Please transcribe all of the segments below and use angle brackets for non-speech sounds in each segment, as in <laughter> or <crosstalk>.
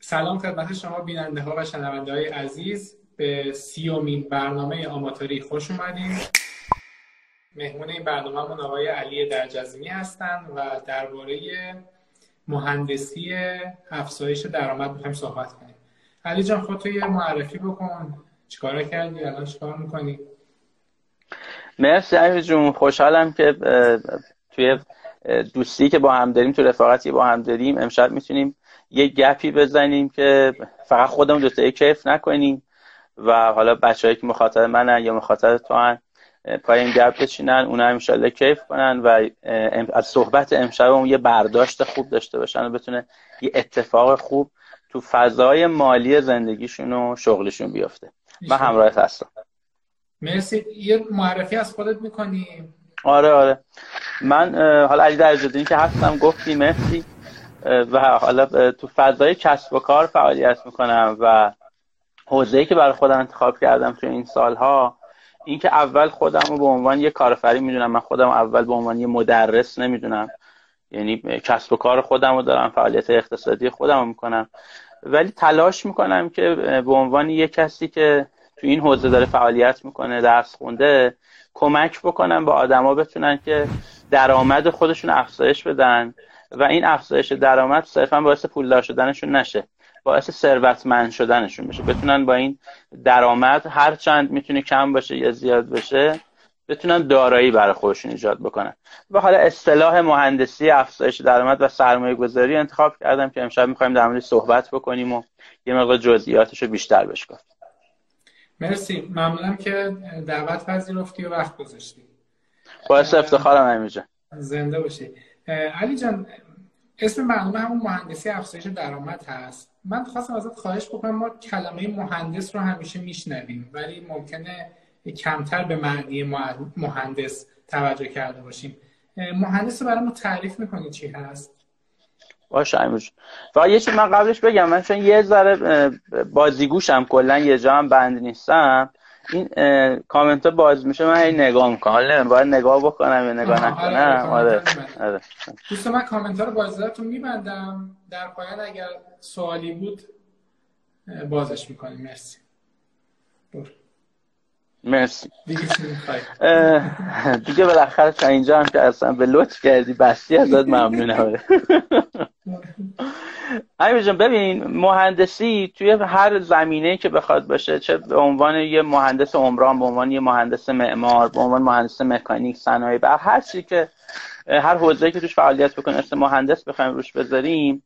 سلام خدمت شما بیننده ها و شنونده های عزیز. به سیومین برنامه آماتوری خوش اومدید مهمون این برنامه من آقای علی درجزمی هستند و درباره مهندسی افزایش درآمد می‌خوایم صحبت کنیم. علی جان خود تو یه معرفی بکن. چیکار کردی؟ الان چیکار می‌کنی؟ مرسی علی جون. خوشحالم که توی دوستی که با هم داریم تو رفاقتی با هم داریم امشب می‌تونیم یه گپی بزنیم که فقط خودمون دوتایی کیف نکنیم و حالا بچه‌ای که مخاطب منن یا مخاطب تو هن پای این گپ بچینن اونا انشالله کیف کنن و از صحبت امشب یه برداشت خوب داشته باشن و بتونه یه اتفاق خوب تو فضای مالی زندگیشون و شغلشون بیفته. من همراهت هستم مرسی. یه معرفی از خودت می‌کنی؟ آره آره. من حالا علی درجدین که هستم گفتی مرسی. و حالا تو فضای کسب و کار فعالیت می‌کنم و حوزه‌ای که برای خودم انتخاب کردم تو این سالها اینکه اول خودم رو به عنوان یه کارفری می‌دونم من خودم اول به عنوان یه مدرس نمی‌دونم. یعنی کسب و کار خودم رو دارم فعالیت اقتصادی خودم رو می‌کنم. ولی تلاش می‌کنم که به عنوان یه کسی که تو این حوزه داره فعالیت می‌کنه درس خونده کمک بکنم به آدما بتونن که درآمد خودشون افزایش بدن. و این افزایش درآمد صرفا باعث پولدار شدنشون نشه. باعث ثروتمند شدنشون بشه بتونن با این درآمد هر چند می‌تونه کم باشه یا زیاد بشه بتونن دارایی برای خودشون ایجاد بکنن. و حالا اصطلاح مهندسی افزایش درآمد و سرمایه گذاری انتخاب کردم که امشب می‌خوایم در مورد صحبت بکنیم و یه مقدار جزئیاتش رو بیشتر بشکنیم مرسی. ممنونم که دعوت پذیرفتی و وقت گذاشتی. باعث افتخارم همینجا زنده باشی. علی جان اسم برنامه همون مهندسی افزایش درآمد هست. من خواستم ازت خواهش بکنم ما کلمه مهندس رو همیشه میشنویم ولی ممکنه کمتر به معنی مهندس توجه کرده باشیم. مهندس رو برای تعریف می‌کنی چی هست؟ باشه امروز فقط یه چیز من قبلش بگم من چون یه ذره بازیگوشم کلا یه جا هم بند نیستم. این کامنت ها باز میشه من هی نگاه می‌کنم. حالا باید نگاه بکنم یا نگاه نکنم. آره آره دوست من کامنت ها رو بازدارتون میبندم. در پایان اگر سوالی بود بازش می‌کنیم. مرسی. بور. مرسی. دیگه بالاخره تا اینجا هم که اصلا به لطف کردی بستی ازت ممنونم. <laughs> امیر جان ببین مهندسی توی هر زمینه که بخواد باشه چه به عنوان یه مهندس عمران به عنوان یه مهندس معمار به عنوان مهندس مکانیک صنایع بر هر چی که هر حوزه‌ای که توش فعالیت بکنه اسم مهندس بخوایم روش بذاریم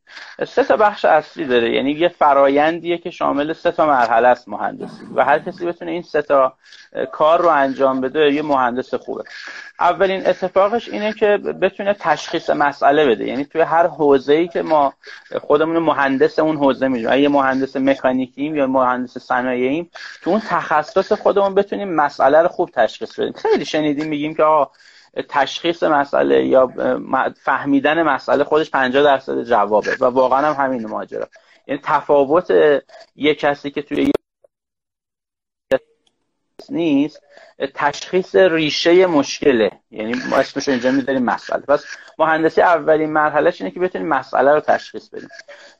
سه تا بخش اصلی داره. یعنی یه فرایندیه که شامل سه تا مرحله است مهندسی. و هر کسی بتونه این سه تا کار رو انجام بده یه مهندس خوبه. اولین اتفاقش اینه که بتونه تشخیص مسئله بده. یعنی توی هر حوزه‌ای که ما خودمون مهندس اون حوزه می‌دونیم. یه مهندس مکانیکیم یا مهندس صنایعیم تو اون تخصص خودمون بتونیم مسئله رو خوب تشخیص بدیم. خیلی شنیدیم میگیم که آقا تشخیص مسئله یا فهمیدن مسئله خودش 50 درصد جوابه و واقعا هم همین ماجرا. یعنی تفاوت یک کسی که توی نیست تشخیص ریشه مشکله. یعنی ما اسمش اینجا می‌ذاریم مسئله. پس مهندسی اولین مرحلهش اینه که بتونیم مسئله رو تشخیص بدیم.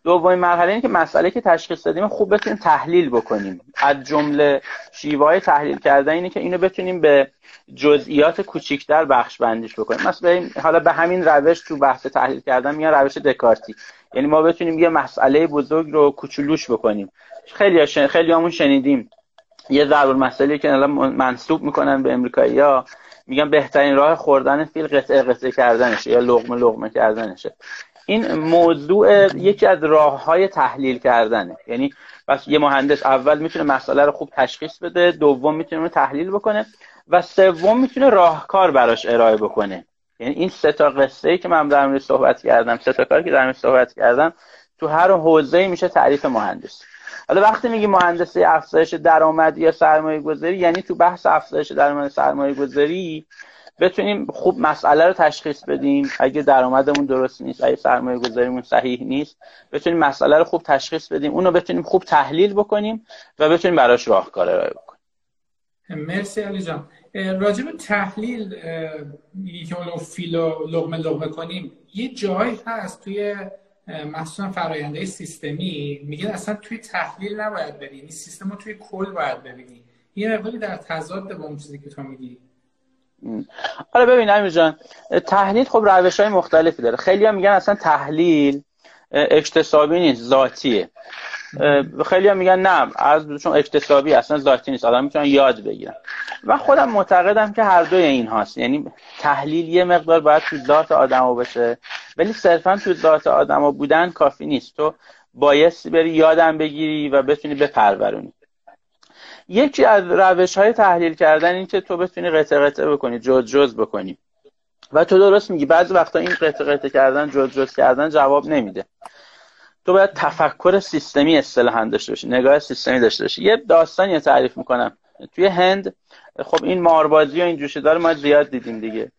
دومین مرحله اینه که مسئله که تشخیص دادیم خوب بتونیم تحلیل بکنیم. از جمله شیوه تحلیل کردن اینه که اینو بتونیم به جزئیات کوچیکتر بخش بندیش بکنیم. مثلا حالا به همین روش تو بحث تحلیل کردن میان روش دکارتی. یعنی ما بتونیم یه مسئله بزرگ رو کوچولوش بکنیم. خیلی خیلی همون شنیدیم. یه ضرب مسئله که الان منصوب می‌کنن به امریکایی ها میگن بهترین راه خوردن فیل قطعه قطعه کردنشه یا لغمه لغمه کردنشه. این موضوع یکی از راه های تحلیل کردنه. یعنی بس یه مهندس اول می‌تونه مسئله رو خوب تشخیص بده دوم می‌تونه تحلیل بکنه و سوم می‌تونه راهکار براش ارائه بکنه. یعنی این سه تا قصه ای که من در مورد صحبت کردم سه تا کاری که در صحبت کردم تو هر حوزه میشه تعریف مهندس. حالا وقتی میگی مهندسی افزایش درآمد یا سرمایه گذاری یعنی تو بحث افزایش درآمد سرمایه گذاری بتونیم خوب مسئله رو تشخیص بدیم. اگه درآمدمون درست نیست اگه سرمایه گذاریمون صحیح نیست بتونیم مسئله رو خوب تشخیص بدیم. اونو بتونیم خوب تحلیل بکنیم و بتونیم براش راهکار ارائه بکنیم. مرسی علی جان. راجب تحلیل که اون فیلو لغمه لغمه کنیم. یه جایی هست توی مخصوصا فراینده سیستمی میگن اصلا توی تحلیل نباید بریم این سیستم رو توی کل باید ببینی. یه مقداری در تضاد با اون چیزی که تو میگی. حالا ببین امیر جان تحلیل خب روش های مختلفی داره. خیلی هم میگن اصلا تحلیل اکتسابی نیست ذاتیه. خیلی هم میگن نه از چون اکتسابی اصلا ذاتی نیست آدم می‌تونن یاد بگیرن و خودم معتقدم که هر دوی این هاست. یعنی تحلیل یه مقدار باید تو ذات آدما بشه. ولی صرفا تو ذات آدما بودن کافی نیست. تو بایستی بری یادم بگیری و بتونی بپرورونی. یکی از روش های تحلیل کردن این که تو بتونی قطع قطعه بکنی جز جز بکنی. و تو درست میگی بعضی وقتا این قطع قطعه کردن جز جز کردن جواب نمیده. تو باید تفکر سیستمی اصطلاحا داشته باشی نگاه سیستمی داشته باشی. یه داستانی تعریف می‌کنم. توی هند خب این ماربازی و این جوشهدار ما زیاد دیدیم دیگه.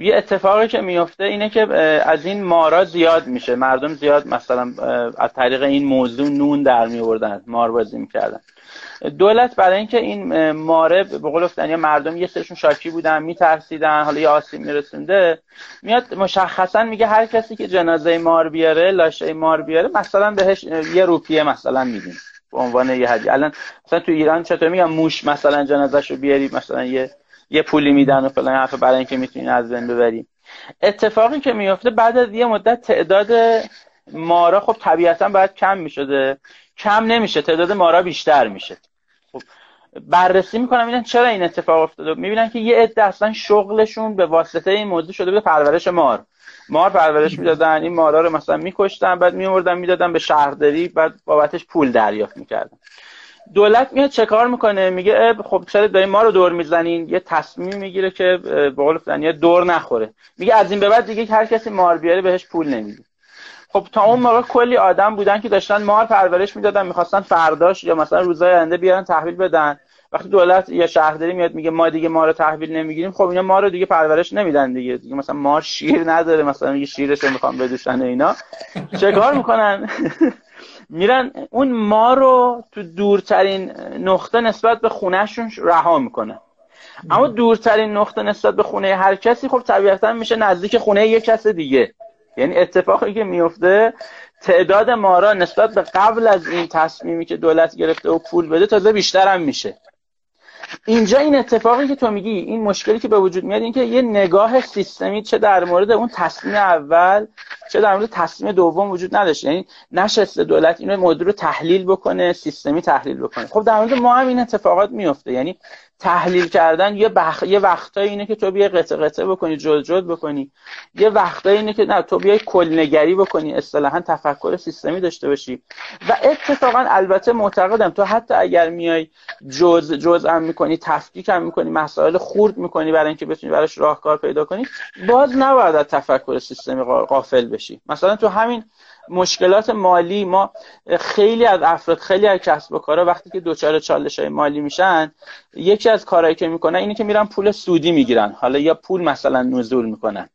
یه اتفاقی که میفته اینه که از این مارا زیاد میشه. مردم زیاد مثلا از طریق این موضوع نون در میوردن ماربازی می‌کردن. دولت برای اینکه این ماره به قول یا مردم یه سرشون شاکی بودن میترسیدن حالا یه آسیب میرسونده میاد مشخصا میگه هر کسی که جنازه مار بیاره لاشه مار بیاره مثلا بهش یه روپیه مثلا میدیم. به عنوان یه هدیه الان مثلا تو ایران چطور میگم موش مثلا جنازه رو بیاری مثلا یه یه پولی میدن و فلان حرف برای اینکه می‌تونی از بین ببری اتفاقی که میفته بعد از یه مدت تعداد مارا خب طبیعتا باید کم می‌شده. کم نمیشه تعداد مارا بیشتر میشه. خب بررسی می‌کنم ببینن چرا این اتفاق افتاده. می‌بینن که یه عده اصلا شغلشون به واسطه این موضوع شده به پرورش مار. مار پرورش می‌دادن این مارا رو مثلا میکشتن بعد میوردن می‌دادن به شهرداری بعد بابتش پول دریافت می‌کردن. دولت میاد چه کار می‌کنه؟ میگه خب چرا دارین ما رو دور می‌زنین. یه تصمیم می‌گیره که به قول دور نخوره. میگه از این به بعد دیگه هر کسی مار بیاره بهش پول نمیده. خب تا اون موقع کلی آدم بودن که داشتن مار پرورش می‌دادن می‌خواستن فرداش یا مثلا روزای آینده بیارن تحویل بدن. وقتی دولت یا شهرداری میاد میگه ما دیگه ما رو تحویل نمی‌گیریم خب اینا ما رو دیگه پرورش نمیدن دیگه. دیگه مثلا مار شیر نداره مثلا میگه شیرش رو می‌خوام بدوشن اینا. چه کار می‌کنن؟ میرن اون ما رو تو دورترین نقطه نسبت به خونهشون رها می‌کنن اما دورترین نقطه نسبت به خونه هر کسی خب طبیعتا میشه نزدیک خونه یک کس دیگه. یعنی اتفاقی که میفته تعداد مارا نسبت به قبل از این تصمیمی که دولت گرفته و پول بده تازه بیشتر هم میشه. اینجا این اتفاقی که تو میگی این مشکلی که به وجود میاد این که یه نگاه سیستمی چه در مورد اون تصمیم اول چه در مورد تصمیم دوم وجود نداشت یعنی نشسته دولت اینو موضوع رو تحلیل بکنه سیستمی تحلیل بکنه. خب در مورد ما هم این اتفاقات میفته. یعنی تحلیل کردن یه بخ... یه وقتایی اینه که تو بیای قطع قطعه بکنی جل جل بکنی. یه وقتایی اینه که نه تو بیای کلنگری بکنی اصطلاحا تفکر سیستمی داشته باشی. و اتفاقا البته معتقدم تو حتی اگر میای جز جز هم می‌کنی تفکیک هم می‌کنی مسائل خورد می‌کنی برای اینکه بتونی براش راهکار پیدا کنی باز نباید از تفکر سیستمی غافل بشی. مثلا تو همین مشکلات مالی ما خیلی از افراد خیلی از کسب و کارا وقتی که دوچار چالش های مالی میشن یکی از کارهایی که می‌کنن اینه که میرن پول سودی می‌گیرن. حالا یا پول مثلا نزول می‌کنن.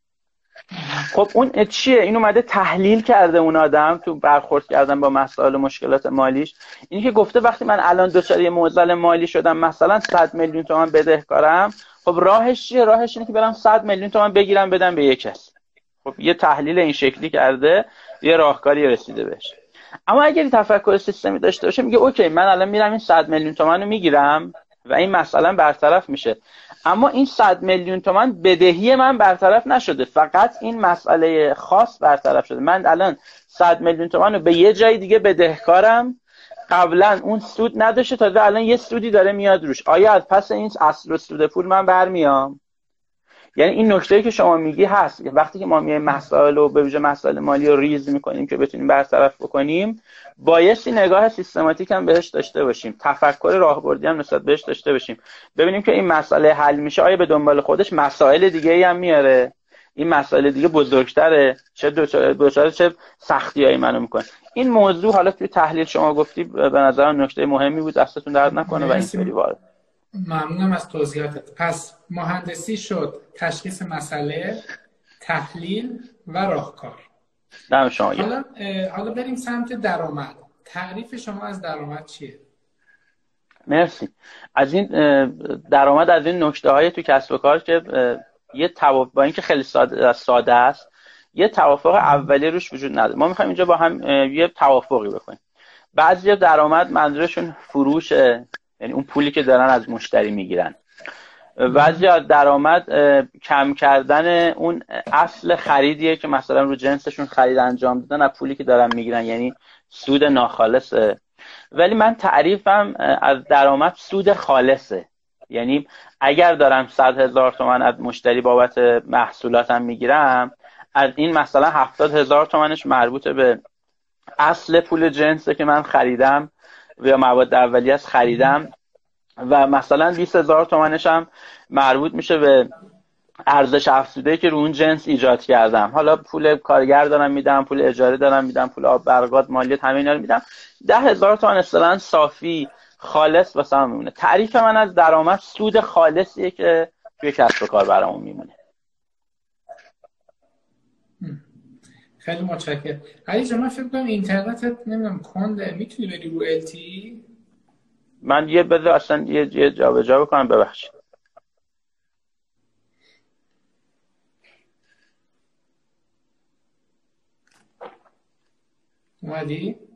خب اون چیه؟ این اومده تحلیل کرده اون آدم تو برخورد کردن با مسائل و مشکلات مالیش. اینی که گفته وقتی من الان دچار یه مالی شدم مثلا 100 میلیون تومان بدهکارم خب راهش چیه؟ راهش اینه که برم 100 میلیون تومان بگیرم بدم به یک کس. خب یه تحلیل این شکلی کرده یه راهکاری رسیده بهش. اما اگر تفکر سیستمی داشته باشه میگه اوکی من الان میرم این 100 میلیون تومن رو می‌گیرم و این مثلا برطرف میشه. اما این 100 میلیون تومن بدهی من برطرف نشده فقط این مسئله خاص برطرف شده. من الان 100 میلیون تومن رو به یه جای دیگه بدهکارم قبلا اون سود نداشته تازه الان یه سودی داره میاد روش. آیا از پس این اصل و سود پول من برمیام؟ یعنی این نکته که شما میگی هست. وقتی که ما میایم مسائل و به ویژه مسائل مالی رو ریز می‌کنیم که بتونیم برطرف بکنیم بایستی نگاه سیستماتیک هم بهش داشته باشیم. تفکر راهبردی هم نسبت بهش داشته باشیم. ببینیم که این مسئله حل میشه آیا به دنبال خودش مسائل دیگه هم میاره؟ این مسائل دیگه بزرگتره. چه دوچاره چه سختیایی منو می‌کنه. این موضوع حالا توی تحلیل شما گفتی به نظر نکته مهمی بود. دستتون درد نکنه و این وارد ممنونم از توضیحاتت. پس مهندسی شد تشخیص مسئله تحلیل و راهکار. دم شما حالا حالا بریم سمت درآمد. تعریف شما از درآمد چیه؟ مرسی. از این درآمد از این نکته های تو کسب و کار که یه توافق با اینکه خیلی ساده, ساده است یه توافق اولی روش وجود نداره. ما می‌خوایم اینجا با هم یه توافقی بکنیم. بعضی درآمد منظورشون فروشه یعنی اون پولی که دارن از مشتری می‌گیرن. از درآمد کم کردن اون اصل خریدیه که مثلا رو جنسشون خرید انجام دادن از پولی که دارن می‌گیرن. یعنی سود ناخالصه. ولی من تعریفم از درآمد سود خالصه. یعنی اگر دارم صد هزار تومن از مشتری بابت محصولاتم می‌گیرم از این مثلا هفتاد هزار تومنش مربوط به اصل پول جنسه که من خریدم. یا مواد اولیه خریدم. و مثلا 20 هزار تومنش هم مربوط میشه به ارزش افزوده که رو اون جنس ایجاد کردم. حالا پول کارگر دارم میدم پول اجاره دارم میدم پول آب برقات مالیات همه اینا رو میدم. ده هزار تومن اصلا صافی خالص واسه میمونه. تعریف من از درآمد سود خالصیه که توی کسب و کار برامون میمونه. خیلی متشکرم. علی من فکر کنم اینترنتت نمی‌دونم کنده می‌تونی بری رو ال من یه بذار اصلا یه یه جابجا بکنم ببخشید. اومدی؟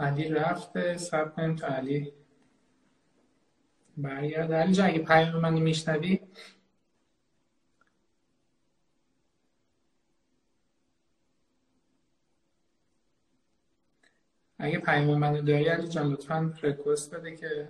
علی رفته سب کنیم تا علی برگرد علی جان اگه پیام من میشنوی؟ اگه پیام منو داری علی جان لطفا ریکوست بده که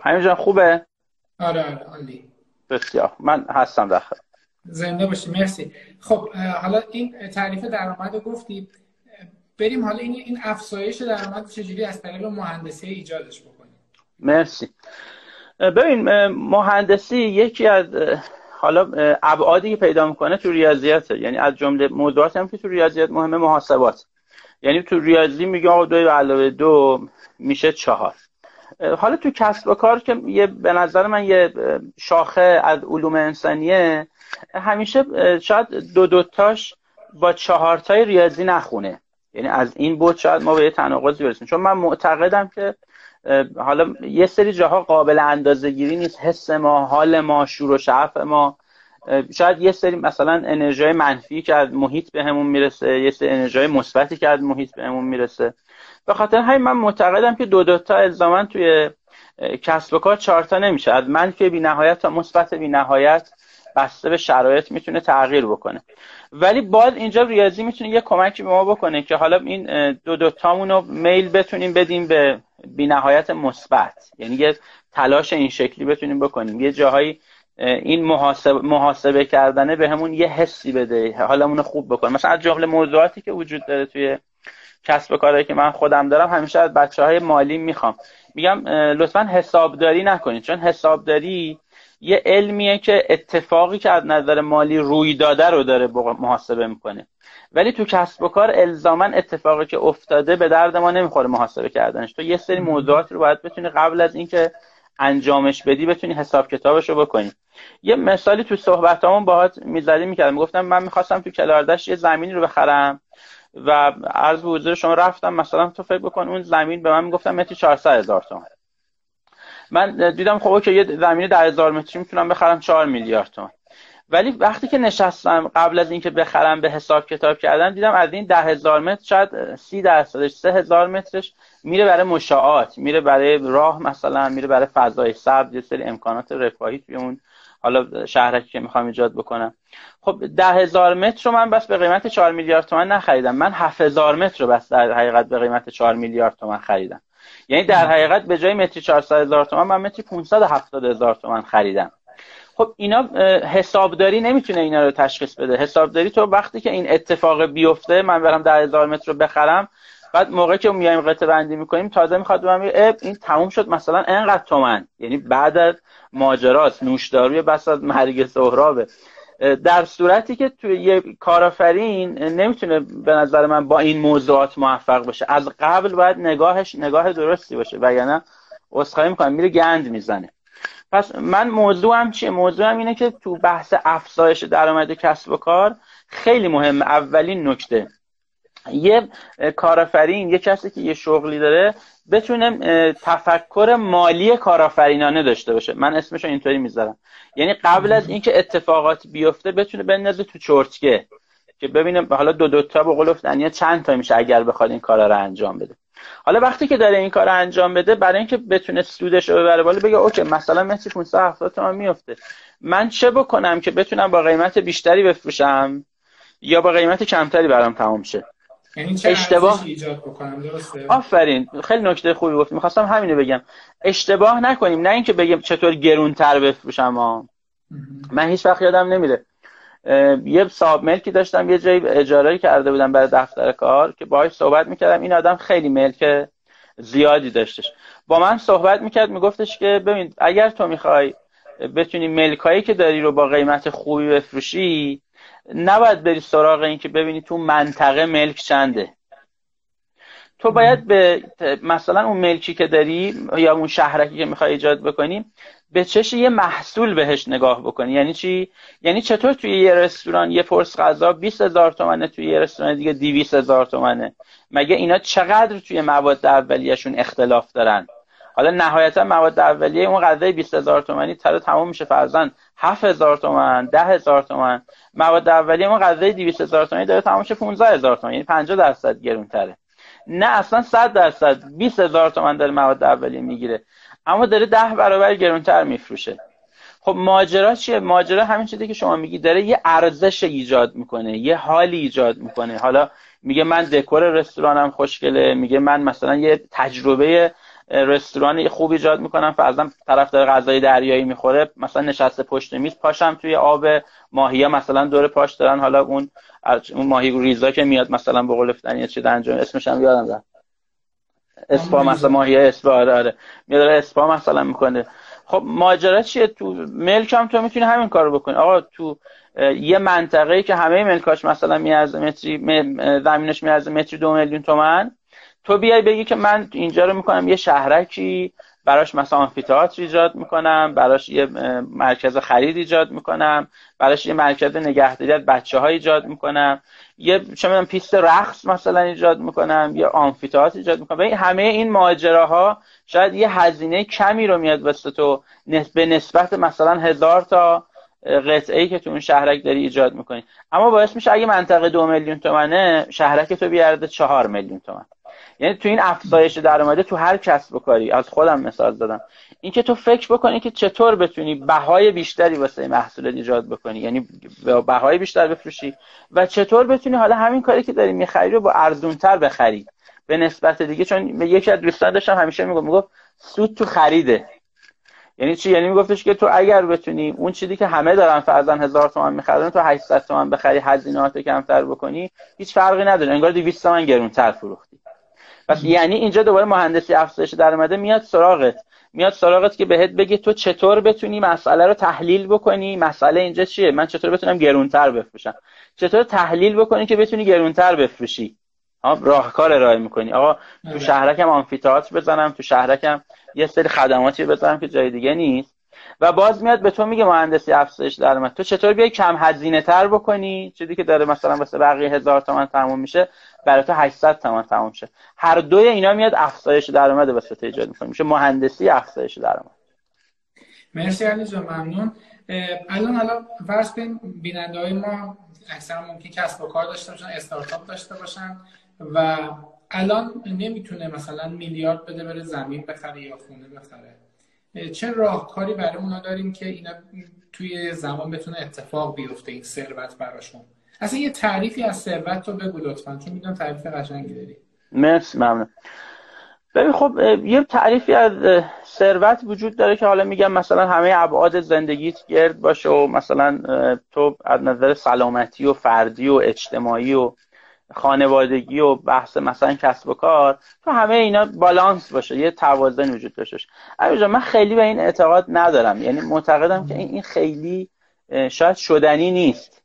خب همین جان خوبه؟ آره آره عالی. بسیار. من هستم داخل زنده باشی مرسی. خب حالا این تعریف درآمد رو گفتی. بریم حالا این این افزایش درآمد چجوری از طریق مهندسی ایجادش بکنیم؟ مرسی. ببین مهندسی یکی از حالا ابعادی که پیدا می‌کنه تو ریاضیاته. یعنی از جمله موضوعات هم که تو ریاضیات مهمه محاسبات. یعنی تو ریاضی میگه آقا دو علاوه دو میشه چهار. حالا تو کسب و کار که یه به نظر من یه شاخه از علوم انسانیه همیشه شاید دو دوتاش با چهارتای ریاضی نخونه. یعنی از این بود شاید ما به یه تناقضی برسیم. چون من معتقدم که حالا یه سری جاها قابل اندازه گیری نیست. حس ما حال ما شور و شعف ما. شاید یه سری مثلا انرژی منفی که از محیط بهمون می‌رسه یه سری انرژی مثبتی که از محیط بهمون می‌رسه. به خاطر همین من معتقدم که دو دوتا الزاما توی کسب و کار چهارتا نمیشه. از منفی بی نهایت تا مثبت بی نهایت بسته به شرایط می‌تونه تغییر بکنه. ولی باز اینجا ریاضی می‌تونه یه کمکی به ما بکنه که حالا این دو دوتامون رو میل بتونیم بدیم به بی نهایت مثبت. یعنی یه تلاش این شکلی بتونیم بکنیم. یه جاهایی این محاسبه, محاسبه کردنه به همون یه حسی بده. حالمون خوب بکنه. مثلا از جمله موضوعاتی که وجود داره توی کسب کاری که من خودم دارم همیشه از بچه های مالی می‌خوام. میگم لطفا حسابداری نکنید چون حسابداری یه علمیه که اتفاقی که از نظر مالی روی داده رو داره محاسبه می‌کنه. ولی تو کسب و کار الزاما اتفاقی که افتاده به درد ما نمی‌خوره محاسبه کردنش. تو یه سری موضوعات رو باید بتونی قبل از اینکه انجامش بدی بتونی حساب کتابش رو بکنی. یه مثالی تو صحبتامون باهات می‌زدی می‌کردم. می‌گفتم من می‌خواستم تو کلاردشت یه زمینی رو بخرم. و به حضور شما رفتم مثلا تو فکر بکن اون زمین به من می‌گفتم متری 400 هزار تومان. من دیدم خب که یه زمین در هزار متری می‌تونم بخرم 4 میلیارد تومان. ولی وقتی که نشستم قبل از اینکه بخرم به حساب کتاب کردم دیدم از این ده هزار متر شاید سی درصدش سه هزار مترش میره برای مشاعات میره برای راه مثلا میره برای فضای سبز یه سری امکانات رفاهی توی اون حالا شهرکی که می‌خوام ایجاد بکنم. خب ده هزار متر رو من بس به قیمت 4 میلیارد تومن نخریدم. من 7000 متر رو بس در حقیقت به قیمت 4 میلیارد تومن خریدم. یعنی در حقیقت به جای متری 400 هزار تومن من متری 570 هزار تومن خریدم. خب اینا حسابداری نمی‌تونه اینا رو تشخیص بده. حسابداری تو وقتی که این اتفاق بیفته من برم ده هزار متر رو بخرم بعد موقعی که میایم قطعه بندی می‌کنیم تازه می‌خواد به من این تموم شد مثلا انقدر تومن. یعنی بعد از ماجراست نوشداروی بس از مرگ سهرابه. در صورتی که توی یه کارآفرین نمی‌تونه به نظر من با این موضوعات موفق باشه. از قبل باید نگاهش نگاه درستی باشه وگرنه اسخای می‌کنم میره گند می‌زنه. پس من موضوعم چیه؟ موضوعم اینه که تو بحث افزایش درآمد کسب و کار خیلی مهمه. اولین نکته. یه کارآفرین یه کسی که یه شغلی داره بتونه تفکر مالی کارآفرینانه داشته باشه. من اسمش اینطوری می‌ذارم. یعنی قبل از اینکه اتفاقات بیفته بتونه بندازه تو چرتکه که ببینه حالا دو دو تا به قول چند تا میشه اگر بخواد این کارا رو انجام بده. حالا وقتی که داره این کار رو انجام بده برای اینکه بتونه سودش رو ببره بالا بگه اوکی مثلا متر 570 تومن میفته من چه بکنم که بتونم با قیمت بیشتری بفروشم یا با قیمت کمتری برام تمام شه؟ یعنی چه اشتباه؟ ایجاد بکنم؟ درسته؟ آفرین. خیلی نکته خوبی گفت می‌خواستم همینو بگم. اشتباه نکنیم. نه اینکه بگیم چطور گرونتر بفروشم. ها من هیچ وقت یادم نمیره. یه صاحب ملکی داشتم یه جایی اجاره کرده بودم برای دفتر کار که باهاش صحبت می‌کردم. این آدم خیلی ملک زیادی داشتش. با من صحبت می‌کرد میگفتش که ببین اگر تو می‌خوای بتونی ملکایی که داری رو با قیمت خوبی بفروشی نباید بری سراغ این که ببینی تو منطقه ملک چنده. تو باید به مثلا اون ملکی که داری یا اون شهرکی که می‌خوای ایجاد بکنی به چش یه محصول بهش نگاه بکنی. یعنی چی؟ یعنی چطور توی یه رستوران یه پرس غذا 20 هزار تومنه توی یه رستوران دیگه 200 هزار تومنه؟ مگه اینا چقدر توی مواد اولیه‌شون اختلاف دارن؟ حالا نهایتا مواد اولیه اون غذای 20 هزار تومانی تره تموم میشه فرزن 7000 تومن 10000 تومن. مواد اولیه اون غذای 200 هزار تومانی داره تموم میشه 15 هزار تومن. یعنی 50 درصد گرونتره. نه اصلا 100 درصد. 20 هزار تومن داره مواد اولیه می‌گیره. اما داره ده برابر گرونتر میفروشه. خب ماجرا چیه؟ ماجرا همین چیزی که شما میگی داره یه ارزش ایجاد می‌کنه یه حالی ایجاد می‌کنه. حالا میگه من دکور رستورانم خوشگله میگه من مثلا یه تجربه رستوران خوب ایجاد می‌کنم فرضاً طرف داره غذای دریایی می‌خوره مثلا نشسته پشت میز پاشم توی آب ماهیا مثلا دور پاش دارن. حالا اون اون ماهی ریزا که میاد مثلا به قول چه چی انجام اسمش هم یادم رفت. اسپا مثلا ماهی اسپا آره آره. میاد اسپا مثلا می‌کنه. خب ماجرا چیه؟ تو ملک هم تو می‌تونی همین کارو بکنی. آقا تو یه منطقه که همه ملکاش مثلا میارزه متری زمینش میارزه متری دو میلیون تومن تو بیای بگی که من اینجا رو می‌کنم یه شهرکی براش مثلا آمفیتئاتر ایجاد می‌کنم براش یه مرکز خرید ایجاد می‌کنم براش یه مرکز نگهداری از بچه ها ایجاد می‌کنم. یه چه پیست رقص مثلا ایجاد می‌کنم یا آمفیتئاتر ایجاد می‌کنم. این همه این ماجراها شاید یه هزینه کمی رو میاد واسه تو به نسبت مثلا هزار تا قطعه ای که تو اون شهرک داری ایجاد می‌کنی. اما باعث میشه اگه منطقه دو میلیون تومنه شهرک تو بیارده چهار میلیون تومن. یعنی تو این افزایش درآمده تو هر کسب و کاری از خودم مثال زدم. اینکه تو فکر بکنی که چطور بتونی بهای بیشتری واسه محصول ایجاد بکنی یعنی بهای بیشتر بفروشی و چطور بتونی حالا همین کاری که داری می‌خری رو با ارزونتر بخری. به نسبت دیگه چون یکی از دوستان داشتم همیشه می‌گفت می‌گفت سود تو خریده. یعنی چی؟ یعنی میگفتش که تو اگر بتونی اون چیزی که همه دارن فرضاً هزار تومان می‌خرن تو 800 تومان بخری هزینهات کمتر بکنی هیچ فرقی نداره. انگار 200 تومان گرونتر فروختی. پس یعنی اینجا دوباره مهندسی افزایش درآمده میاد سراغت. میاد سراغت که بهت بگه تو چطور بتونی مسئله رو تحلیل بکنی؟ مسئله اینجا چیه؟ من چطور بتونم گرونتر بفروشم؟ چطور تحلیل بکنی که بتونی گرونتر بفروشی؟ راهکار ارائه می‌کنی. آقا تو بله. شهرکم آمفیتئاتر بزنم تو شهرکم یه سری خدماتی بزنم که جای دیگه نیست. و باز میاد به تو میگه مهندسی افزایش درآمد. تو چطور بیای کم هزینه تر بکنی؟ چیزی که داره مثلا واسه بقیه هزار تومن تموم میشه. برای تو 800 تومن تموم شه. هر دوی اینا میاد افزایش درآمد واسه تو ایجاد می‌کنه. میشه مهندسی افزایش درآمد. مرسی علی جان ممنون. الان حالا فرض کنیم بیننده های ما اکثرا ممکن کسب و کار داشته باشن استارتاپ داشته باشن و الان نمی‌تونه مثلا میلیارد بده بره زمین بخره یا خونه بخره. چه راهکاری برای اونا داریم که اینا توی زمان بتونه اتفاق بیفته این ثروت براشون؟ اصلا یه تعریفی از ثروت رو بگو لطفا چون می‌دونم تعریف قشنگی داری. مرسی ممنون. ببین خب یه تعریفی از ثروت وجود داره که حالا میگم مثلا همه ابعاد زندگیت گرد باشه و مثلا تو از نظر سلامتی و فردی و اجتماعی و خانوادگی و بحث مثلا کسب و کار تو همه اینا بالانس باشه یه توازن وجود داشته باشه. من خیلی به این اعتقاد ندارم یعنی معتقدم که این خیلی شاید شدنی نیست.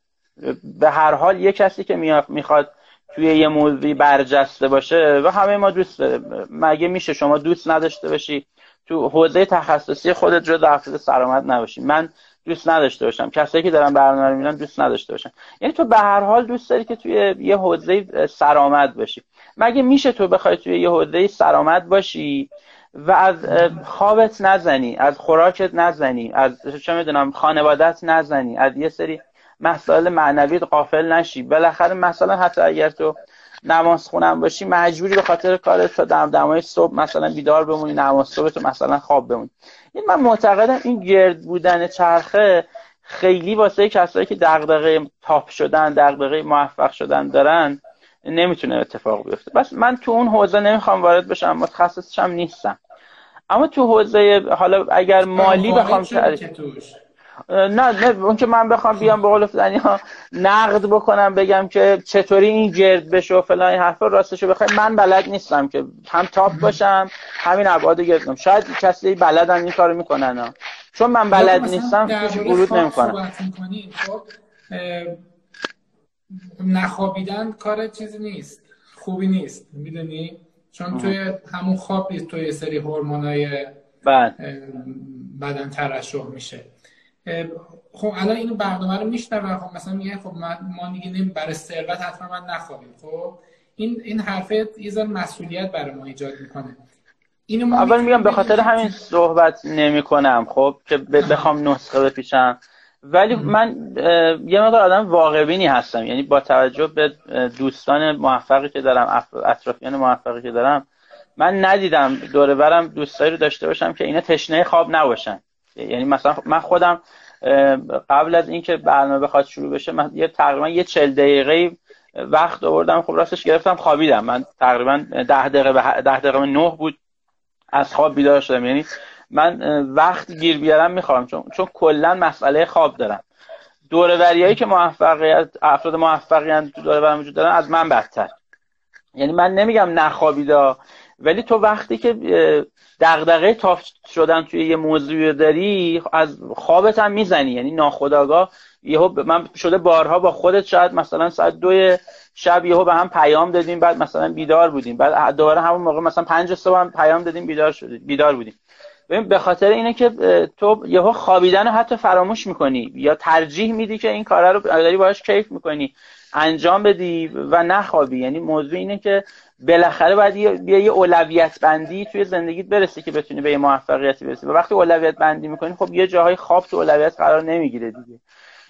به هر حال یه کسی که می‌خواد توی یه موضوعی برجسته باشه و همه ما دوست مگه میشه شما دوست نداشته باشی؟ تو حوزه تخصصی خودت جز افراد سلامت نباشی. من دوست نداشته باشم. کسایی که دارن برنامه رو می‌بینن دوست نداشته باشن. یعنی تو به هر حال دوست داری که توی یه حوزه سرآمد باشی. مگه میشه تو بخوای توی یه حوزه سرآمد باشی و از خوابت نزنی از خوراکت نزنی از چه می‌دونم خانوادت نزنی از یه سری مسائل معنوی قافل نشی. بالاخره مثلا حتی اگر تو نماز خونم باشی مجبوری به خاطر کارت تا دم دمای صبح مثلا بیدار بمونی نماز صبح تو مثلا خواب بمونی. این من معتقدم این گرد بودن چرخه خیلی واسه کسایی که دغدغه تاپ شدن دغدغه موفق شدن دارن نمی‌تونه اتفاق بیفته. بس من تو اون حوزه نمی‌خوام وارد بشم متخصصشم نیستم. اما تو حوزه حالا اگر مالی بخوام نه نه اون که من بخوام بیام به قول ها نقد بکنم بگم که چطوری این گرد بشه و فلان این حرفا راستشو بخوای. من بلد نیستم که هم تاپ باشم همین ابعاد گردم شاید کسی بلدن این کارو می‌کنن چون من بلد نیستم توش ورود نمی‌کنم. خب نخوابیدن کار چیزی نیست خوبی نیست می‌دونی؟ چون توی همون خواب نیست توی سری هورمونای بله. بدن ترشح میشه. خب الان اینو برنامه رو میشنوه خب مثلا میگه خب ما دیگه برای ثروت حتما من نخوابیم خب این این حرفه یه مسئولیت برای ما ایجاد می‌کنه. اینو اول میگم به خاطر همین صحبت نمی کنم خب که بخوام نسخه بپیشم. ولی من یه مقدار آدم واقعبینی هستم. یعنی با توجه به دوستان موفقی که دارم اطرافیان موفقی که دارم من ندیدم دوره برم دوستایی رو داشته باشم که اینا تشنه خواب نباشن. یعنی مثلا من خودم قبل از اینکه برنامه بخواد شروع بشه من یه تقریبا یه چل دقیقه وقت آوردم. خب راستش گرفتم خوابیدم. من تقریبا ده دقیقه به ده دقیقه نه بود از خواب بیدار شدم. یعنی من وقت گیر بیارم می‌خوام چون چون کلا مسئله خواب دارم. دوروریایی که موفقیت افراد موفقیت تو دوره وجود دارن از من بدتر. یعنی من نمیگم نخوابیدا ولی تو وقتی که دغدغه تاف شدن توی یه موضوع داری از خوابت هم می‌زنی. یعنی ناخداگاه یهو من شده بارها با خودت شاید مثلا ساعت دو شب یهو به هم پیام دادیم بعد مثلا بیدار بودیم. بعد دوباره همون موقع مثلا پنج صبح هم پیام دادیم بیدار شدیم بیدار بودیم. ببین به خاطر اینه که تو یهو خوابیدن رو حتی فراموش می‌کنی یا ترجیح میدی که این کارا رو داری باهاش کیف می‌کنی انجام بدی و نخوابی. یعنی موضوع اینه که بالاخره باید یه یه اولویت بندی توی زندگیت برسه که بتونی به یه موفقیتی برسی. و وقتی اولویت بندی می‌کنی خب یه جاهای خواب تو اولویت قرار نمی‌گیره دیگه.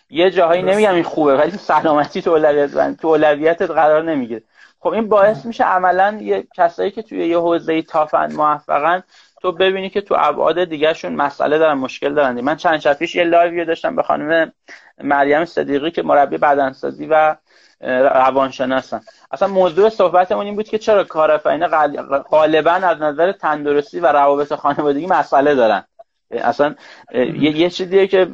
یه جاهایی نمیگم این خوبه ولی سلامتی تو اولویت بند تو اولویتت قرار نمی‌گیره. خب این باعث میشه عملا یه کسایی که توی یه حوزه تافن موفقن تو ببینی که تو ابعاد دیگهشون مسئله دارن مشکل دارن من چند شب پیش یه live داشتم به خانم مریم صدیقی که مربی بدنسازی و روانشناسن. اصلا موضوع صحبتمون این بود که چرا کارآفرین غالبا از نظر تندرستی و روابط خانوادگی مسئله دارن. اصلا یه, یه چیزیه که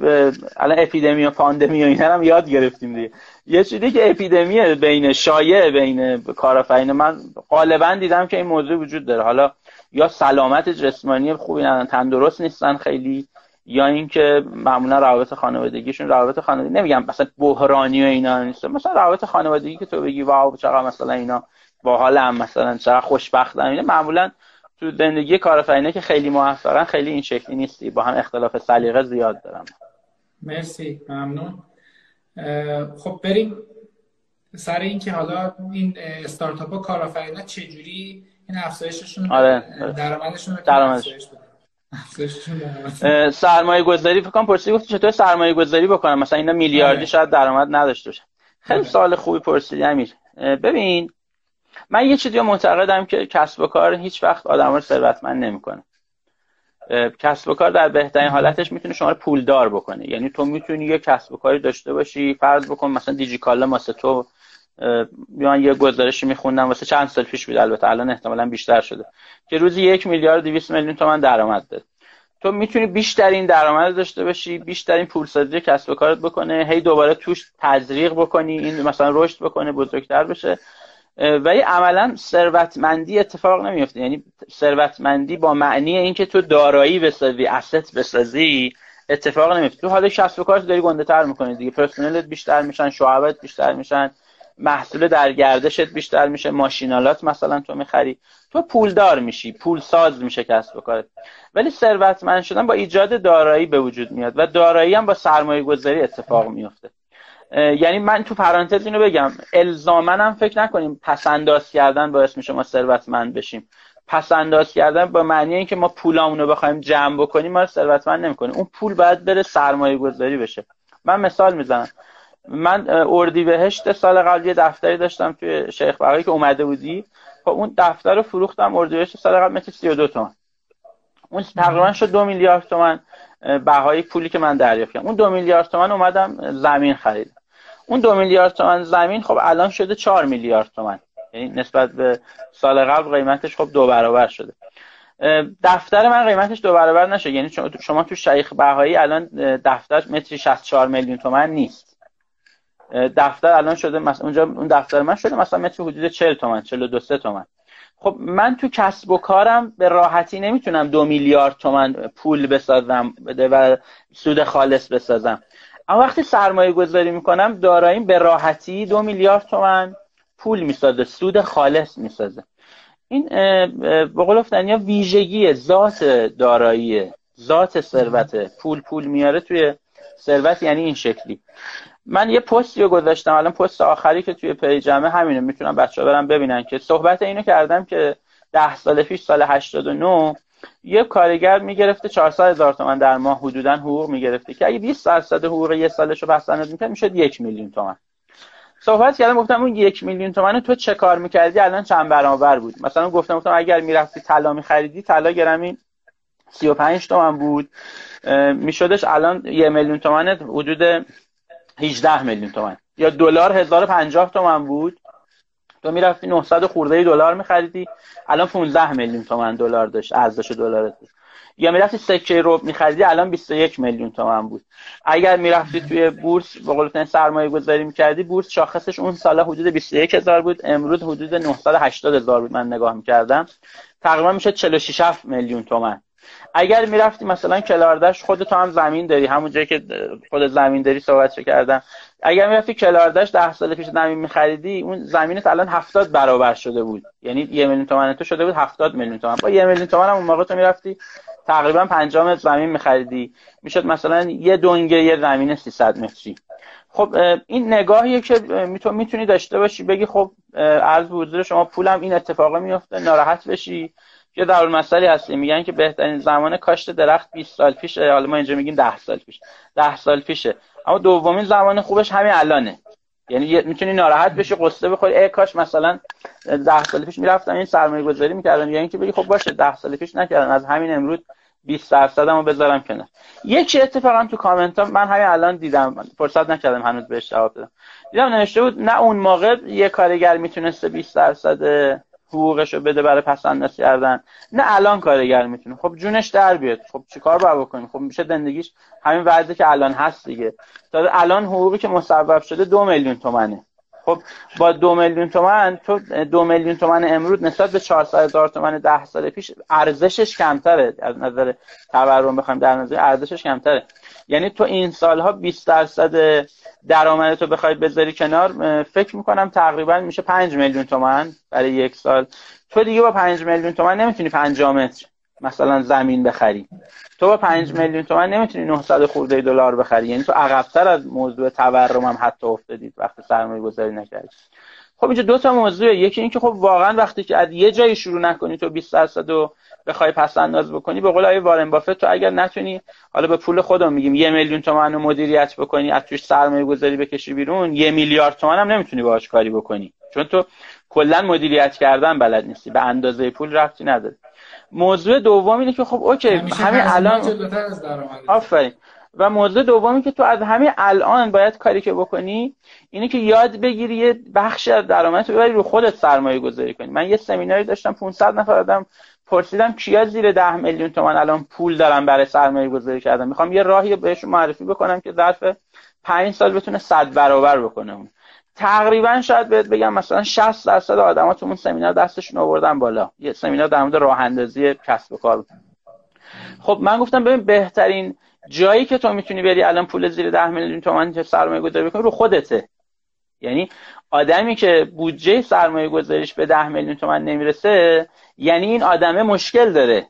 الان اپیدمی و پاندمی و اینا هم یاد گرفتیم دیگه. یه چیزی که اپیدمی بین شایع بین کارآفرین من غالبا دیدم که این موضوع وجود داره. حالا یا سلامت جسمانی خوبی ندارن تندرست نیستن خیلی. یا اینکه معمولا روابط خانوادگیشون روابط خانوادگی نمیگم مثلا بحرانی و اینا نیست. مثلا روابط خانوادگی که تو بگی واو چقدر مثلا اینا با حال هم مثلا چقدر خوشبختن. اینا معمولا تو زندگی کارآفرینه که خیلی موفقن خیلی این شکلی نیستی. با هم اختلاف سلیقه زیاد دارم مرسی. ممنون. خب بریم. سر اینکه حالا این استارتاپ ها کارآفرینا چجوری این افزایششون آره. درآمدشون درآمدش. سرمایه گذاری فکر کنم پرسیدی گفتی چطور سرمایه گذاری بکنم؟ مثلا اینا میلیاردی آره. شاید درآمد نداشته باشن خیلی آره. سوال خوبی پرسیدی امیر. ببین من یه چیزی معتقدم که کسب و کار هیچ وقت آدم رو ثروتمند نمی‌کنه. کسب و کار در بهترین حالتش می‌تونه شما رو پولدار بکنه. یعنی تو می‌تونی یه کسب و کاری داشته باشی فرض بکن مثلا دیجیکالا واسه بیان یه گزارشی میخوندم واسه چند سال پیش بود البته الان احتمالا بیشتر شده که روزی یک میلیارد 200 میلیون تومن درآمد داره تو می‌تونی بیشترین درآمد داشته باشی بیشترین پولسازی کسب و کارت بکنه هی دوباره توش تزریق بکنی این مثلا رشد بکنه بزرگتر بشه. ولی عملا ثروتمندی اتفاق نمیفته یعنی ثروتمندی با معنی اینکه تو دارایی بسازی اسست بسازی اتفاق نمیفته تو حالا کسب و کارت داری گنده تر می‌کنی دیگه. پرسنلت بیشتر میشن شعبت بیشتر میشن. محصول در گردشت بیشتر میشه ماشینالات مثلا تو می‌خری. تو پولدار میشی پول ساز میشه کسب و کارت. ولی ثروتمند شدن با ایجاد دارایی به وجود میاد و دارایی هم با سرمایه گذاری اتفاق میفته یعنی من تو پرانتز اینو بگم الزامن فکر نکنیم پسنداز کردن باعث میشه ما ثروتمند بشیم. پسنداز کردن با معنی اینکه ما پولامون بخوایم جمع بکنیم ما ثروتمند نمی‌کنیم اون پول باید بره سرمایه گذاری بشه. من مثال می‌زنم. من اردیبهشت سال قبل یه دفتری داشتم توی شیخ بقایی که اومده بودی. خب اون دفتر رو فروختم اردیبهشت سال قبل متر 32 تومن. اون تقریبا شد دو میلیارد تومن بهای پولی که من دریافت کردم. اون دو میلیارد تومن اومدم زمین خرید اون دو میلیارد تومن زمین خب الان شده چهار میلیارد تومن. یعنی نسبت به سال قبل قیمتش خب دو برابر شده. دفتر من قیمتش دو برابر نشه یعنی شما تو شیخ بهایی الان دفتر متری 64 میلیون تومن نیست. دفتر الان شده مثلا اونجا اون دفتر من شده مثلا متر حدود 40 تومن 42 تومن. خب من تو کسب و کارم به راحتی نمی‌تونم دو میلیارد تومن پول بسازم بده و سود خالص بسازم. اما وقتی سرمایه گذاری می‌کنم داراییم به راحتی دو میلیارد تومن پول می‌سازه سود خالص می‌سازه. این به قول یا ویژگی ذات دارایی ذات ثروت. پول پول میاره توی ثروت یعنی این شکلی. من یه پستی رو گذاشتم. الان پست آخری که توی پیجمه همینه. می‌تونم بچه ها برم ببینن که صحبت اینو کردم که ده سال پیش سال 89 یه کارگر می‌گرفته 400 هزار تومن در ماه. حدودا حقوق می‌گرفته که اگه 20 درصد حقوق یه سالش رو پسند می‌کرد می‌شد یک میلیون تومن صحبت کردم گفتم اون یک میلیون تومن تو چه کار می‌کردی؟ الان چند برابر بود؟ مثلا گفتم گفتم اگر می‌رفتی طلا میخریدی طلا گرمی 35 تومن بود. میشدش الان یه میلیون تومن حدود 18 میلیون تومن. یا دلار 1050 تومن بود. تو می‌رفتی 900 خورده دلار میخریدی. الان 15 میلیون تومن دلار داشت ارزش دلار یا می‌رفتی سکه رو میخریدی الان 21 میلیون تومن بود. اگر می‌رفتی توی بورس به قول سرمایه گذاری می‌کردی بورس شاخصش اون سال حدود 21 هزار بود امروز حدود 980 هزار بود من نگاه می‌کردم. تقریبا میشه 46 میلیون تومن. اگر می‌رفتی مثلا کلاردش خود هم زمین داری. همون جایی که خود زمین داری صحبت کردم اگر می‌رفتی کلاردش ده سال پیش زمین میخریدی اون زمینت الان هفتاد برابر شده بود. یعنی یه میلیون تومن تو شده بود هفتاد میلیون تومن. با یه میلیون تومن هم اون موقع تو می‌رفتی تقریبا پنجام زمین میخریدی. می‌شد مثلا یه دونگه یه زمین 300 متری. خب این نگاهیه که می‌تونی داشته باشی. بگی خب عرض به شما پولم این اتفاقه میفته ناراحت بشی. یه در مسئله هستی میگن که بهترین زمان کاشت درخت 20 سال پیشه. حالا ما اینجا میگیم 10 سال پیش. 10 سال پیشه. اما دومین زمان خوبش همین الانه. یعنی می‌تونی ناراحت بشی قصه بخوری. ای کاش مثلا 10 سال پیش می‌رفتم این سرمایه گذاری می‌کردم. یا اینکه بگی خب باشه 10 سال پیش نکردم. از همین امروز 20 درصدمو بذارم کنار. یکی اتفاقا تو کامنت ها من همین الان دیدم. فرصت نکردم هنوز بهش جواب بدم. دیدم نوشته بود نه اون موقع یه کارگر می‌تونسته 20 درصد حقوقش رو بده برای پسنداز کردن. نه الان کارگر می‌تونه. خب جونش در بیاد. خب چیکار باید بکنیم؟ خب میشه زندگیش همین وضعی که الان هست دیگه. تا الان حقوقی که مصوب شده دو میلیون تومنه. خب با دو میلیون تومن تو دو میلیون تومن امروز نسبت به 400 هزار تومن ده سال پیش ارزشش کمتره. از نظر تورم بخوایم در نظر ارزشش کمتره. یعنی تو این سالها 20 درصد درآمدتو بخواید بذاری کنار فکر می‌کنم تقریبا میشه 5 میلیون تومن برای یک سال. تو دیگه با 5 میلیون تومن نمی‌تونی 5 متر مثلا زمین بخری. تو با 5 میلیون تومن نمی‌تونی 900 خورده دلار بخری. یعنی تو عقبتر از موضوع تورم هم حتی افتادید وقتی سرمایه گذاری نکردی. خب اینجا دو تا موضوعه. یکی اینکه خب واقعا وقتی که از یه جایی شروع نکنی تو 20 درصد و بخوای پس انداز بکنی به قول آیه وارن بافت تو اگر نتونی حالا به پول خودم میگیم یه میلیون تومن رو مدیریت بکنی از توش سرمایه گذاری بکشی بیرون یه میلیارد تومن هم نمی‌تونی باهاش کاری بکنی. چون تو کلا مدیریت کردن بلد نیستی به اندازه پول رفتی نداره. موضوع دوم اینه که خب اوکی همین الان آفرین. و موضوع دومی که تو از همین الان باید کاری که بکنی اینه که یاد بگیری یه بخش از درآمدت رو ببری رو خودت سرمایه گذاری کنی. من یه سمیناری داشتم 500 نفر آدم پرسیدم کیا زیر 10 میلیون تومان الان پول دارن برای سرمایه گذاری کردن؟ می‌خوام یه راهی بهشون معرفی بکنم که ظرف 5 سال بتونه 100 برابر بکنه اون. تقریبا شاید بهت بگم مثلا 60 درصد آدما تو اون سمینار دستشون آوردن بالا. یه سمینار در مورد راه اندازی کسب و کار خب من گفتم ببین بهترین جایی که تو می‌تونی بری الان پول زیر 10 میلیون تومان سرمایه گذاری بکنی رو خودته. یعنی آدمی که بودجه سرمایه گذاریش به 10 میلیون تومان نمی‌رسه یعنی این آدمه مشکل داره.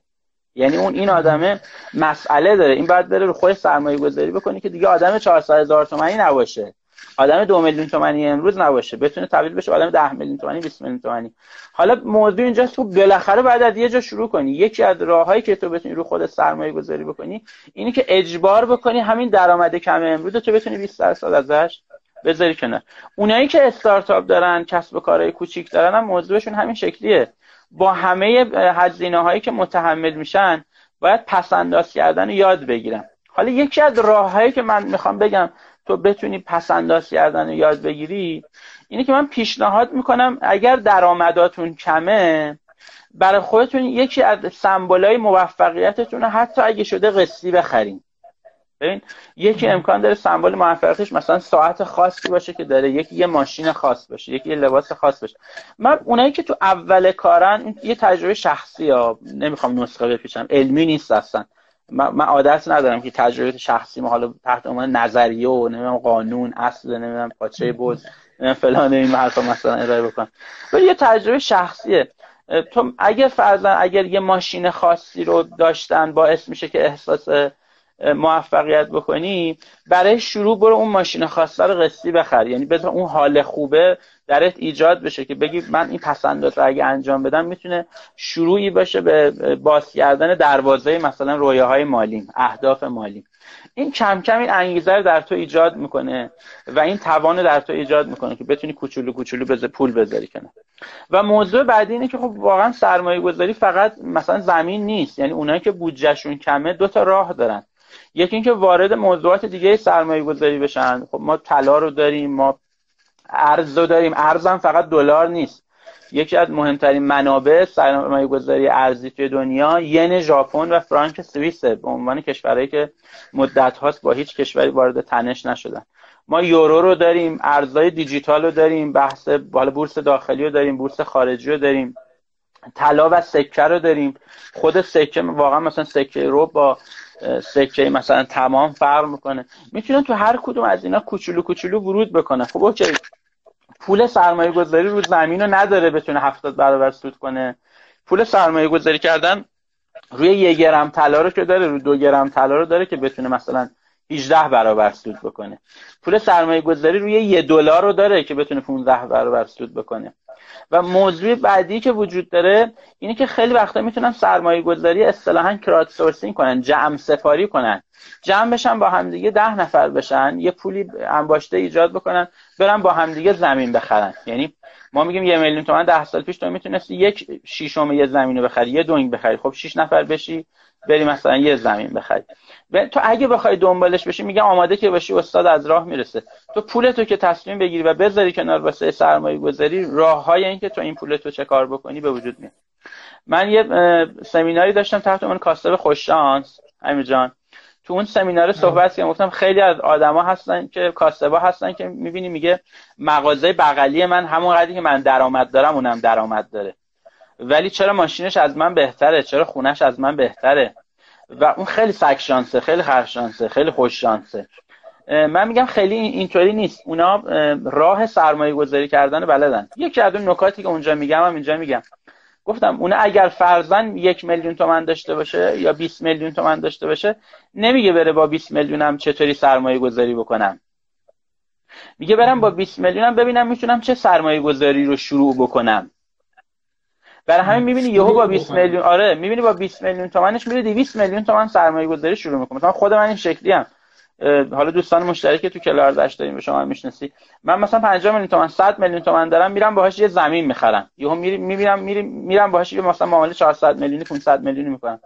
یعنی اون این آدمه مسئله داره. این باید بره رو خود سرمایه گذاری بکنی که دیگه آدم 400 هزار تومانی نباشه. آدم دو میلیون تومانی امروز نباشه. بتونه تبدیل بشه آدم ده میلیون تومانی 20 میلیون تومانی. حالا موضوع اینجاست که بالاخره بعد از یه جا شروع کنی. یکی از راههایی که تو بتونی رو خود سرمایه گذاری بکنی اینی که اجبار بکنی همین درآمد کم امروز تو بتونی 20 درصد ازش بذاری کنار. اونایی که استارتاپ دارن کسب و کارهای کوچیک دارن هم موضوعشون همین شکلیه. با همه هزینه هایی که متحمل میشن باید پسنداز کردن رو یاد بگیرن. حالا یکی از راههایی که من می‌خوام بگم تو بتونی پسنداز کردن رو یاد بگیری اینه که من پیشنهاد می‌کنم اگر درآمداتون کمه برای خودتون یکی از سمبولای موفقیتتون رو حتی اگه شده قسطی بخرین. ببین یکی امکان داره سمبل موفقیتش مثلا ساعت خاصی باشه که داره یکی یه ماشین خاص باشه یکی یه لباس خاص باشه. من اونایی که تو اول کارن یه تجربه شخصی ها نمی‌خوام نسخه بپیچم علمی نیست اصلا. من عادت ندارم که تجربه شخصی ما حالا تحت عنوان نظریه و نمی‌دونم قانون اصل نمی‌دونم پاچه بود فلان این حرفا مثلا ارائه بکنم. ولی یه تجربه شخصیه. تو اگر فرضاً اگر یه ماشین خاصی رو داشتن باعث میشه که احساس موفقیت بکنی برای شروع برو اون ماشین خاصه رو قسطی بخر. یعنی بذار اون حال خوبه درت ایجاد بشه که بگی من این پسندات رو اگه انجام بدم می‌تونه شروعی باشه به باز کردن دروازه مثلا رویاهای مالیم اهداف مالیم. این کم کم این انگیزه رو در تو ایجاد می‌کنه و این توان در تو ایجاد می‌کنه که بتونی کوچولو کوچولو بذار پول بذاری کنه و موضوع بعدی اینه که خب واقعا سرمایه گذاری فقط مثلا زمین نیست. یعنی اونایی که بودجهشون کمه دو تا راه دارن. یکی اینکه وارد موضوعات دیگه سرمایه گذاری بشن. خب ما طلا رو داریم ما ارز رو داریم. ارزم فقط دلار نیست. یکی از مهمترین منابع سرمایه گذاری ارزی توی دنیا ین ژاپن و فرانک سوئیسه به عنوان کشورهایی که مدت هاست با هیچ کشوری وارد تنش نشدن. ما یورو رو داریم ارزهای دیجیتال رو داریم بحث بالا بورس داخلی رو داریم بورس خارجی رو داریم. طلا و سکه رو داریم. خود سکه واقعا مثلا سکه رو با سکه مثلا تمام فرق می‌کنه. می‌تونن تو هر کدوم از اینا کوچولو کوچولو ورود بکنه خب اوکی. پول سرمایه گذاری رو زمین رو نداره بتونه هفتاد برابر سود کنه. پول سرمایه گذاری کردن روی یه گرم طلا رو که داره رو دو گرم طلا رو داره که بتونه مثلا 18 برابر سود بکنه. پول سرمایه گذاری روی یه دلار رو داره که بتونه 15 برابر سود بکنه. و موضوع بعدی که وجود داره اینه که خیلی وقتا می‌تونن سرمایه گذاری اصطلاحا کرات سورسینگ کنن جمع سپاری کنن. جمع بشن با همدیگه ده نفر بشن یه پولی انباشته ایجاد بکنن برن با همدیگه زمین بخرن. یعنی ما میگیم یه میلیون تومن ده سال پیش تو می‌تونستی یک شیشم یه زمین رو بخری یه دونگ بخری. خب شیش نفر بشی بری مثلا یه زمین بخری تو اگه بخوای دنبالش بشی میگم آماده که باشی استاد از راه می‌رسه. تو پولتو که تصمیم بگیری و بذاری کنار واسه سرمایه گذاری راه های این که تو این پولتو چه کار بکنی به وجود میاد. من یه سمیناری داشتم تحت عنوان کاسب خوششانس امیر جان تو اون سمینار صحبت که گفتم خیلی از آدما هستن که کاسبا هستن که می‌بینی میگه مغازه بغلی من همون قدری که من درآمد دارم اونم درآمد داره. ولی چرا ماشینش از من بهتره؟ چرا خونش از من بهتره؟ و اون خیلی سگ شانسه خیلی خر شانسه خیلی خوش شانسه. من میگم خیلی اینطوری نیست. اونا راه سرمایه گذاری کردن بلدن. یکی از اون نکاتی که اونجا میگم هم اینجا میگم. گفتم اونا اگر فرزن یک میلیون تومن داشته باشه یا 20 میلیون تومن داشته باشه نمیگه بره با 20 میلیونم چطوری سرمایه گذاری بکنم. میگه برم با 20 میلیونم ببینم می‌تونم چه سرمایه گذاری رو شروع بکنم. برای همین می‌بینی یهو با 20 میلیون آره می‌بینی با 20 میلیون تومنش میره 200 میلیون تومن سرمایه گذاری شروع می‌کنه. مثلا خود من این شکلی ام. حالا دوستان مشترک تو کلاردش داریم به شما می‌شناسی. من مثلا 50 میلیون تومن 100 میلیون تومن دارم میرم باهاش یه زمین می‌خرم. یهو میرم میرم میرم باهاش یه مثلا معامله 400 میلیونی 500 میلیونی می‌کنم.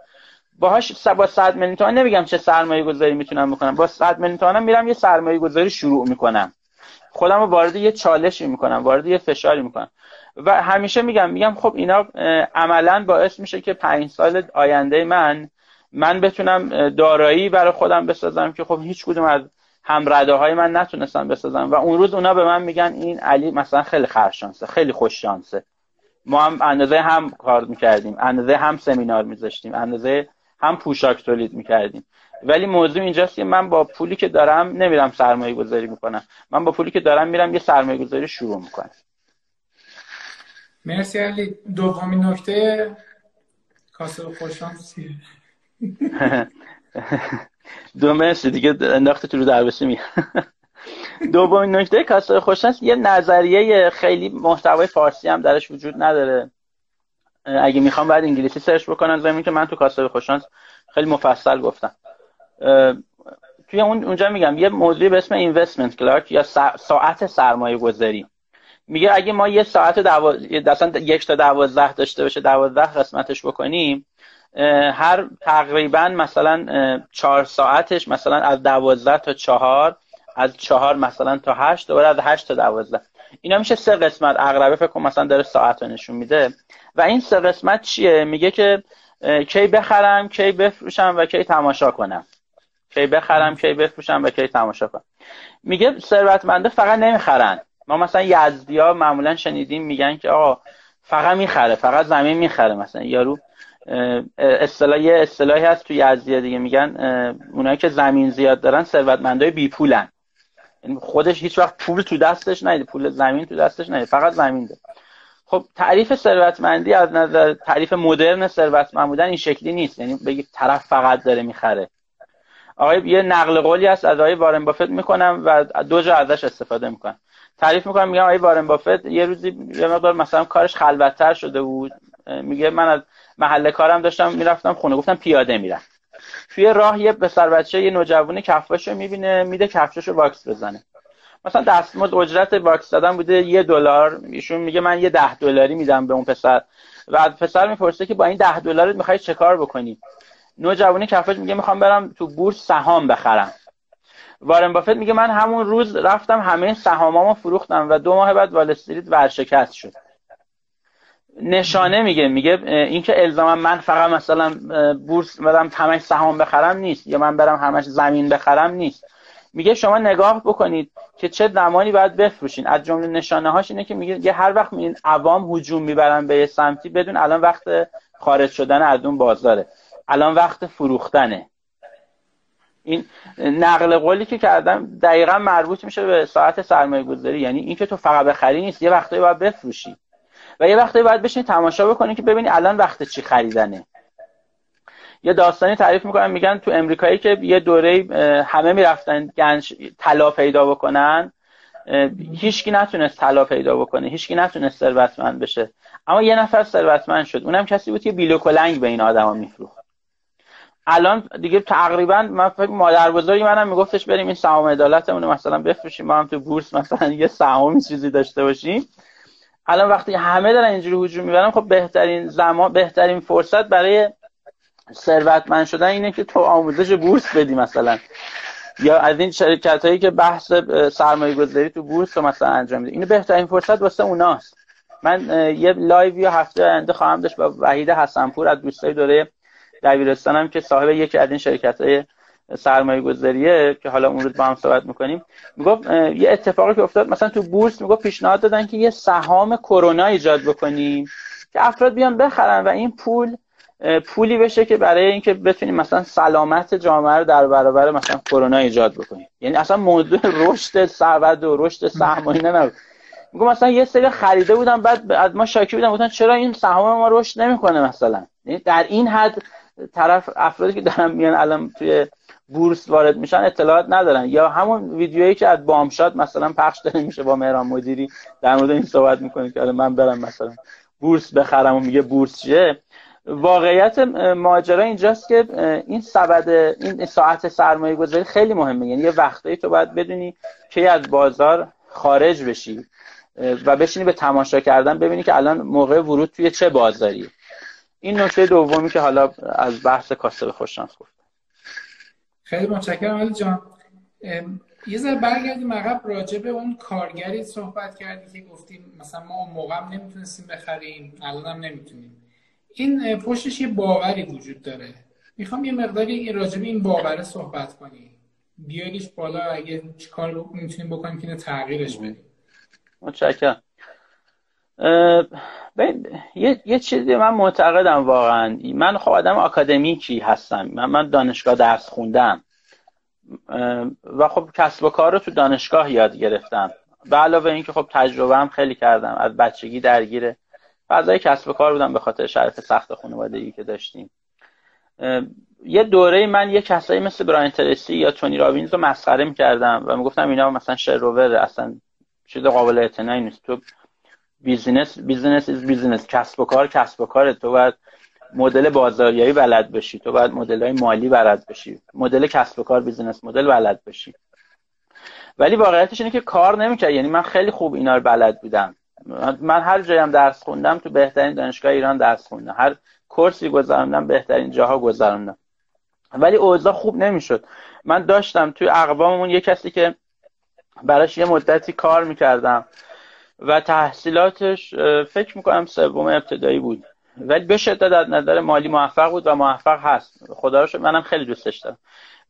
باهاش با 100 میلیون تومن نمیگم چه سرمایه گذاری می‌تونم بکنم. با 100 میلیون تومن میرم یه سرمایه گذاری شروع می‌کنم. خودم رو وارد یه چالشی می‌کنم وارد یه فشاری می‌کنم. و همیشه میگم میگم خب اینا عملا باعث میشه که پنج سال آینده من من بتونم دارایی برای خودم بسازم که خب هیچ کدوم از همرده های من نتونستم بسازم و اون روز اونا به من میگن این علی مثلا خیلی خرشانسه خیلی خوش شانسه ما هم اندازه هم کار می‌کردیم اندازه هم سمینار میذاشتیم اندازه هم پوشاک تولید می‌کردیم. ولی موضوع اینجاست که من با پولی که دارم نمیرم سرمایه گذاری می‌کنم. من با پولی که دارم میرم یه سرمایه گذاری شروع می‌کنم. مرسی علی. دومین نکته کاسه خوششانسیه <laughs> دو مرسی دیگه انداخته تو رو دربسی می <laughs> دومین نکته کاسه خوششانس یه نظریه خیلی محتوای فارسی هم درش وجود نداره. اگه می‌خوام بعد انگلیسی سرچ بکنم زمین که من تو کاسه خوششانس خیلی مفصل گفتم. توی اون اونجا میگم یه موضوعی به اسم اینوستمنت کلارک یا ساعت سرمایه گذاری میگه اگه ما یه ساعت دو... یک تا دوازده داشته باشه دوازده قسمتش بکنیم هر تقریبا مثلا چهار ساعتش مثلا از دوازده تا چهار از چهار مثلا تا هشت دوباره از هشت تا دوازده. اینا میشه سه قسمت. اقربه فکر مثلا داره ساعت نشون میده. و این سه قسمت چیه؟ میگه که کی بخرم کی بفروشم و کی تماشا کنم. کی بخرم کی بفروشم و کی تماشا کنم. میگه ثروتمنده فقط نمی‌خرن. ما مثلا یزدی ها معمولا شنیدیم میگن که آقا فقط می‌خره فقط زمین می‌خره مثلا. یارو اصطلاح یه اصطلاحی هست تو یزدی دیگه میگن اونایی که زمین زیاد دارن ثروتمندای بی پولن. یعنی خودش هیچ وقت پول تو دستش نیده پول زمین تو دستش نیده فقط زمین داره. خب تعریف ثروتمندی از نظر تعریف مدرن ثروتمند بودن این شکلی نیست. یعنی بگی طرف فقط داره می‌خره. آقای یه نقل قولی هست از آقای وارن بافت می‌کنم و دو جا ازش استفاده می‌کنم. تعریف می‌کنم میگم آقای وارن بافت یه روزی یه مقدار مثلا کارش خلوتتر شده بود. میگه من از محل کارم داشتم می‌رفتم خونه گفتم پیاده میرم. توی راه یه پسر بچه یه نوجوانی کفاشو می‌بینه میده کفششو واکس بزنه. مثلا دستمزد اجرت واکس زدن بوده یه دلار. ایشون میگه من یه ده دلاری میدم به اون پسر. و پسر می‌پرسه که با این ده دلارت می‌خوای چه کار بکنی؟ نوجوانی کفش میگه می‌خوام برم تو بورس سهام بخرم. وارن بافت میگه من همون روز رفتم همه سهامامو فروختم و دو ماه بعد وال استریت ورشکست شد. نشانه میگه میگه اینکه الزاما من فقط مثلا بورس برم همش سهام بخرم نیست یا من برم همش زمین بخرم نیست. میگه شما نگاه بکنید که چه زمانی باید بفروشین. از جمله نشانه هاش اینه که میگه یه هر وقت این عوام هجوم می‌برن به یه سمتی بدون الان وقت خارج شدن از اون بازاره. الان وقت فروختنه. این نقل قولی که کردم دقیقا مربوط میشه به ساعت سرمایه گذاری یعنی اینکه تو فقط بخری نیست یه وقتایی باید بفروشی و یه وقتایی باید بشین تماشا بکنی که ببینی الان وقت چی خریدنه. یه داستانی تعریف می‌کنن میگن تو امریکایی که یه دوره همه می‌رفتن گنج طلا پیدا بکنن. هیچکی نتونست طلا پیدا بکنه هیچکی نتونست ثروتمند بشه. اما یه نفر ثروتمند شد اونم کسی بود که بیلو کلنگ به این آدما میفروخت. الان دیگه تقریبا من فکر مادر بزرگی منم میگفتش بریم این سهام عدالتمون مثلا بفروشیم ما هم تو بورس مثلا یه سهامی چیزی داشته باشیم. الان وقتی همه دارن اینجوری هجوم می‌برن خب بهترین زمان بهترین فرصت برای ثروتمند شدن اینه که تو آموزش بورس بدی مثلا. یا از این شرکت هایی که بحث سرمایه گذاری تو بورس رو مثلا انجام میده اینو بهترین فرصت واسه اوناست. من یه live یا هفته آینده خواهم داشت با وحید حسنپور از دوستای دوره دبیرستانم که صاحب یکی از این شرکت های سرمایه گذاریه که حالا اون روز با هم صحبت می‌کنیم می‌گفت یه اتفاقی که افتاد مثلا تو بورس می‌گفت پیشنهاد دادن که یه سهام کرونا ایجاد بکنیم که افراد بیان بخرن و این پول پولی بشه که برای اینکه بتونیم مثلا سلامت جامعه رو در برابر مثلا کرونا ایجاد بکنیم. یعنی اصلا موضوع رشد ثروت و رشد سهم اینا نبود. میگم مثلا یه سری خریده بودم بعد از ما شاکی بودم گفتن چرا این سهام ما رشد نمی‌کنه مثلا؟ یعنی در این حد طرف افرادی که دارن میان الان توی بورس وارد میشن اطلاعات ندارن. یا همون ویدیویی که از بامشاد مثلا پخش داره میشه با مهران مدیری. در مورد این صحبت می‌کنه که من برم مثلا بورس بخرم و میگه بورس چیه. واقعیت ماجرا اینجاست که این سبد این ساعت سرمایه گذاری خیلی مهمه. یعنی یه وقتایی تو باید بدونی که از بازار خارج بشی و بشینی به تماشا کردن ببینی که الان موقع ورود توی چه بازاری این نکته دومی که حالا از بحث کاسب خوششانس گفت خیلی متشکرم علی جان. یه ذره برگردیم عقب راجع به اون کارگری صحبت کردی که گفتیم مثلا ما اون موقع هم نمی‌تونستیم بخریم الان هم نمی‌تونیم. این پشتش یه باوری وجود داره. می‌خوام یه مقداری راجع به این باوره صحبت کنی بیاریش بالا اگه چی کار می‌تونیم بکنیم که تغییرش بدیم. متشکرم. یه،, یه چیزی من معتقدم واقعا. من خب آدم آکادمیکی هستم. من, من دانشگاه درس خوندم. و خب کسب و کار رو تو دانشگاه یاد گرفتم. به علاوه اینکه خب تجربه هم خیلی کردم. از بچگی درگیر فضای کسب و کار بودم به خاطر شرایط سخت خانوادگی که داشتیم. یه دوره من یه کسایی مثل براین ترسی یا تونی رابینز رو مسخره می‌کردم و می‌گفتم اینا مثلا شروور اصلا چیز قابل اعتنایی نیست. تو business business is business. کسب و کار کسب و کار تو باید مدل بازاریابی بلد بشی. تو باید مدل های مالی بلد بشی. مدل کسب و کار business model بلد بشی. ولی واقعیتش اینه که کار نمی‌کرد. یعنی من خیلی خوب اینا رو بلد بودم. من هر جایم درس خوندم تو بهترین دانشگاه ایران درس خوندم. هر course ی گذراندم بهترین جاها گذراندم ولی اوضاع خوب نمی‌شد. من داشتم توی اقواممون یه کسی که براش یه مدتی کار می‌کردم. و تحصیلاتش فکر می‌کنم سوم ابتدایی بود. ولی به شدت از نظر مالی موفق بود و موفق هست. خدا رو منم خیلی دوستش دارم.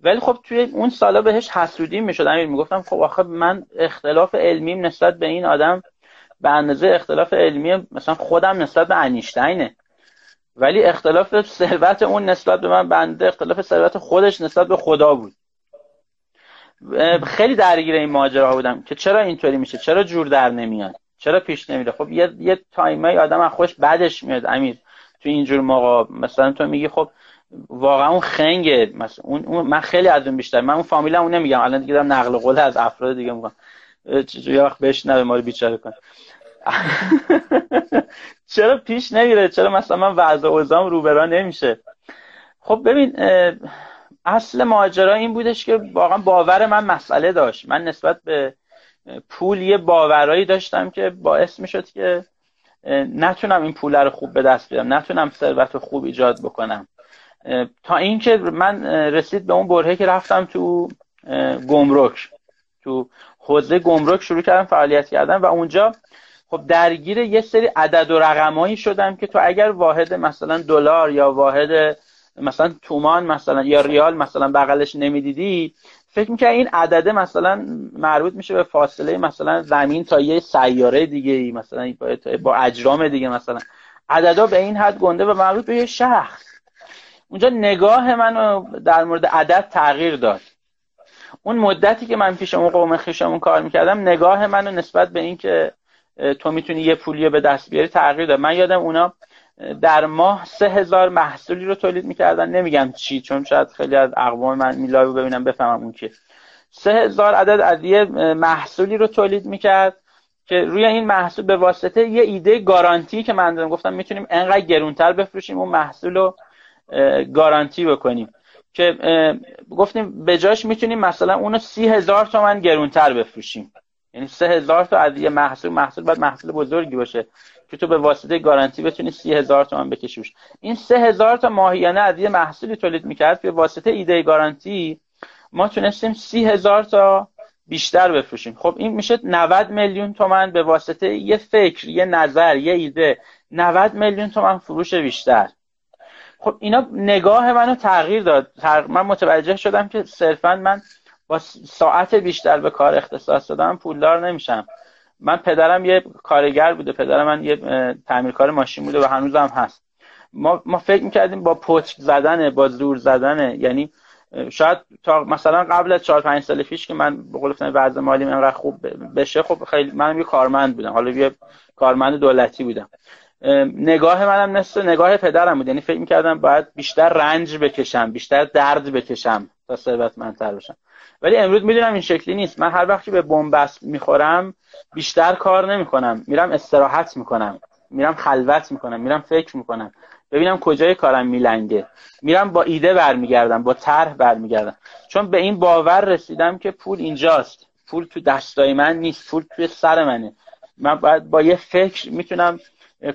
ولی خب توی اون سالا بهش حسودی می‌شد. امیر می‌گفتم خب آخه من اختلاف علمیم نسبت به این آدم به اندازه اختلاف علمی مثلا خودم نسبت به انیشتینه. ولی اختلاف ثروت اون نسبت به من بنده اختلاف ثروت خودش نسبت به خدا بود. خیلی درگیر این ماجراها بودم که چرا اینطوری میشه؟ چرا جور در نمیاد؟ چرا پیش نمیره؟ خب یه یه تایمای آدم از خوش بعدش میاد امیر. تو اینجور موقع مثلا تو میگی خب واقعا اون خنگه. مثلا اون, من خیلی از اون بیشتر من اون فامیلم اون نمیگم. الان دیگه دارم نقل قول از افراد دیگه میگم. یه وقت بشنوه ما رو بیچاره کن. <laughs> چرا پیش نمیره؟ چرا مثلا من وضع اوزام روبرا نمیشه؟ خب ببین اصل ماجرا این بودش که واقعا باور من مسئله داشت. من نسبت به پول یه باورایی داشتم که باعث می‌شد که نتونم این پول رو خوب به دست بیارم نتونم ثروت خوب ایجاد بکنم. تا اینکه من رسید به اون برهه که رفتم تو گمرک. تو حوزه گمرک شروع کردم فعالیت کردم و اونجا خب درگیر یه سری عدد و رقمایی شدم که تو اگر واحد مثلا دلار یا واحد مثلا تومان مثلا یا ریال مثلا بغلش نمی‌دیدی فکر می‌کنم این عدده مثلا مربوط میشه به فاصله مثلا زمین تا یه سیاره دیگه ای مثلا با اجرام دیگه مثلا. عددا به این حد گنده و مربوط به یه شخص اونجا نگاه منو در مورد عدد تغییر داد. اون مدتی که من پیش اون قوم خیشمون کار می‌کردم نگاه منو نسبت به اینکه تو می‌تونی یه پولی به دست بیاری تغییر داد. من یادم اونا در ماه سه هزار محصولی رو تولید می‌کردن. نمیگم چی چون شاید خیلی از اقوام من میلایو ببینم بفهمم اون که سه هزار عدد از یه محصولی رو تولید می‌کرد که روی این محصول به واسطه یه ایده گارانتی که من دارم گفتم می‌تونیم انقدر گرونتر بفروشیم اون محصول رو گارانتی بکنیم. که گفتیم به جاش می‌تونیم مثلا اونو سی هزار تومن گرونتر بفروشیم. یعنی سه هزار تا از یه محصول محصول باید محصول بزرگی باشه که تو به واسطه گارانتی بتونی سی هزار تومن بکشیش. این سه هزار تا ماهیانه از یه محصولی تولید می‌کرد به واسطه ایده گارانتی ما تونستیم سی هزار تا بیشتر بفروشیم. خب این میشه 90 میلیون تومن به واسطه یه فکر یه نظر یه ایده. 90 میلیون تومن فروش بیشتر. خب اینا نگاه منو تغییر داد. من متوجه شدم که صرفا من با ساعت بیشتر به کار اختصاص دادم پولدار نمیشم. من پدرم یه کارگر بوده پدرم من یه تعمیرکار ماشین بوده و هنوزم هست. ما, ما فکر می‌کردیم با پچک زدن با زور زدن یعنی شاید تا مثلا قبل از 4 5 سال پیش که من به قول وضع مالی انقدر خوب بشه خب خیلی منم یه کارمند بودم. حالا یه کارمند دولتی بودم. نگاه منم نصف نگاه پدرم بود. یعنی فکر می‌کردم باید بیشتر رنج بکشم بیشتر درد بکشم تا ثروتمندتر بشم. ولی امروز می‌دونم این شکلی نیست. من هر وقتی به بنبست می‌خورم بیشتر کار نمی‌کنم. میرم استراحت می‌کنم. میرم خلوت می‌کنم. میرم فکر می‌کنم. ببینم کجای کارم میلنگه. میرم با ایده برمیگردم با طرح برمیگردم. چون به این باور رسیدم که پول اینجاست. پول تو دستای من نیست. پول توی سر منه. من با یه فکر می‌تونم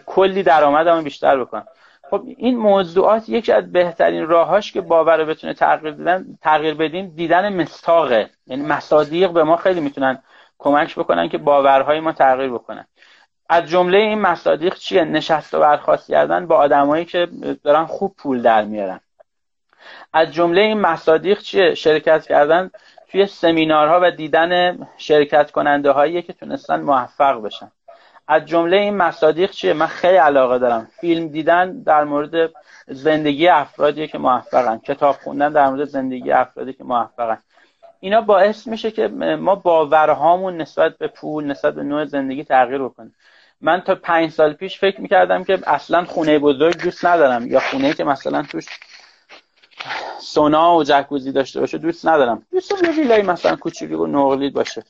کلی درآمدمو بیشتر بکنم. خب این موضوعات یکی از بهترین راهاش که باور رو بتونه تغییر بدن تغییر بدیم دیدن مستاقه. یعنی مصادیق به ما خیلی می‌تونن کمک بکنن که باورهای ما تغییر بکنن. از جمله این مصادیق چیه؟ نشست و برخواست کردن با آدمایی که دارن خوب پول در میارن. از جمله این مصادیق چیه؟ شرکت کردن توی سمینارها و دیدن شرکت کننده هایی که تونستن موفق بشن. از جمله این مصادیق چیه؟ من خیلی علاقه دارم. فیلم دیدن در مورد زندگی افرادی که موفقن. کتاب خوندن در مورد زندگی افرادی که موفقن. اینا باعث میشه که ما باورهامون نسبت به پول نسبت به نوع زندگی تغییر بکنه. من تا پنج سال پیش فکر می‌کردم که اصلا خونه بزرگ دوست ندارم یا خونه که مثلا توش سونا و جکوزی داشته باشه دوست ندارم. دوست دارم یه ویلای مثلا کوچیکی و نقلید باشه.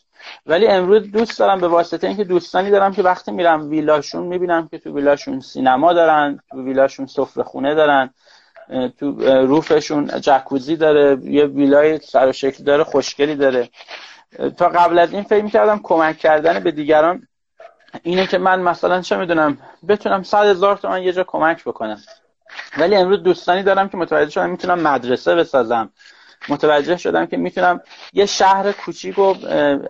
ولی امروز دوست دارم به واسطه اینکه دوستانی دارم که وقتی میرم ویلاشون می‌بینم که تو ویلاشون سینما دارن تو ویلاشون سفره خونه دارن تو روفشون جکوزی داره یه ویلای سر و شکل داره خوشگلی داره. تا قبل از این فکر می‌کردم کمک کردن به دیگران اینه که من مثلا چه می‌دونم بتونم صد هزار تومن یه جا کمک بکنم. ولی امروز دوستانی دارم که متوجه شدم می‌تونم مدرسه بسازم. متوجه شدم که می‌تونم یه شهر کوچیک و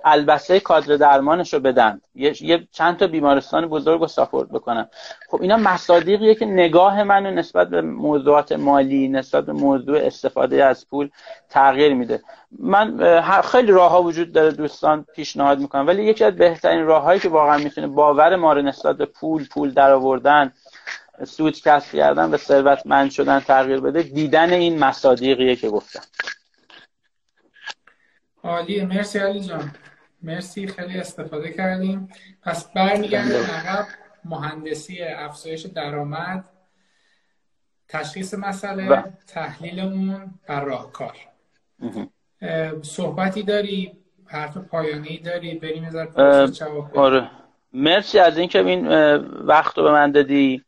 البسه کادر درمانش رو بدم. یه چند تا بیمارستان بزرگ رو ساپورت بکنم. خب اینا مصادیقیه که نگاه من نسبت به موضوعات مالی نسبت به موضوع استفاده از پول تغییر میده. من خیلی راه ها وجود داره دوستان پیشنهاد می‌کنم. ولی یکی از بهترین راههایی که واقعا می‌تونه باور ما رو نسبت به پول پول درآوردن سود کسب کردن و ثروتمند شدن تغییر بده دیدن این مصادیقیه که گفتم. عالیه مرسی علی جان. مرسی خیلی استفاده کردیم. پس برمیگردیم عقب. مهندسی افزایش درآمد. تشخیص مسئله و... تحلیلمون و راهکار. صحبتی داری؟ حرف پایانی داری؟ بریم آره. مرسی از اینکه این وقت رو به من دادی.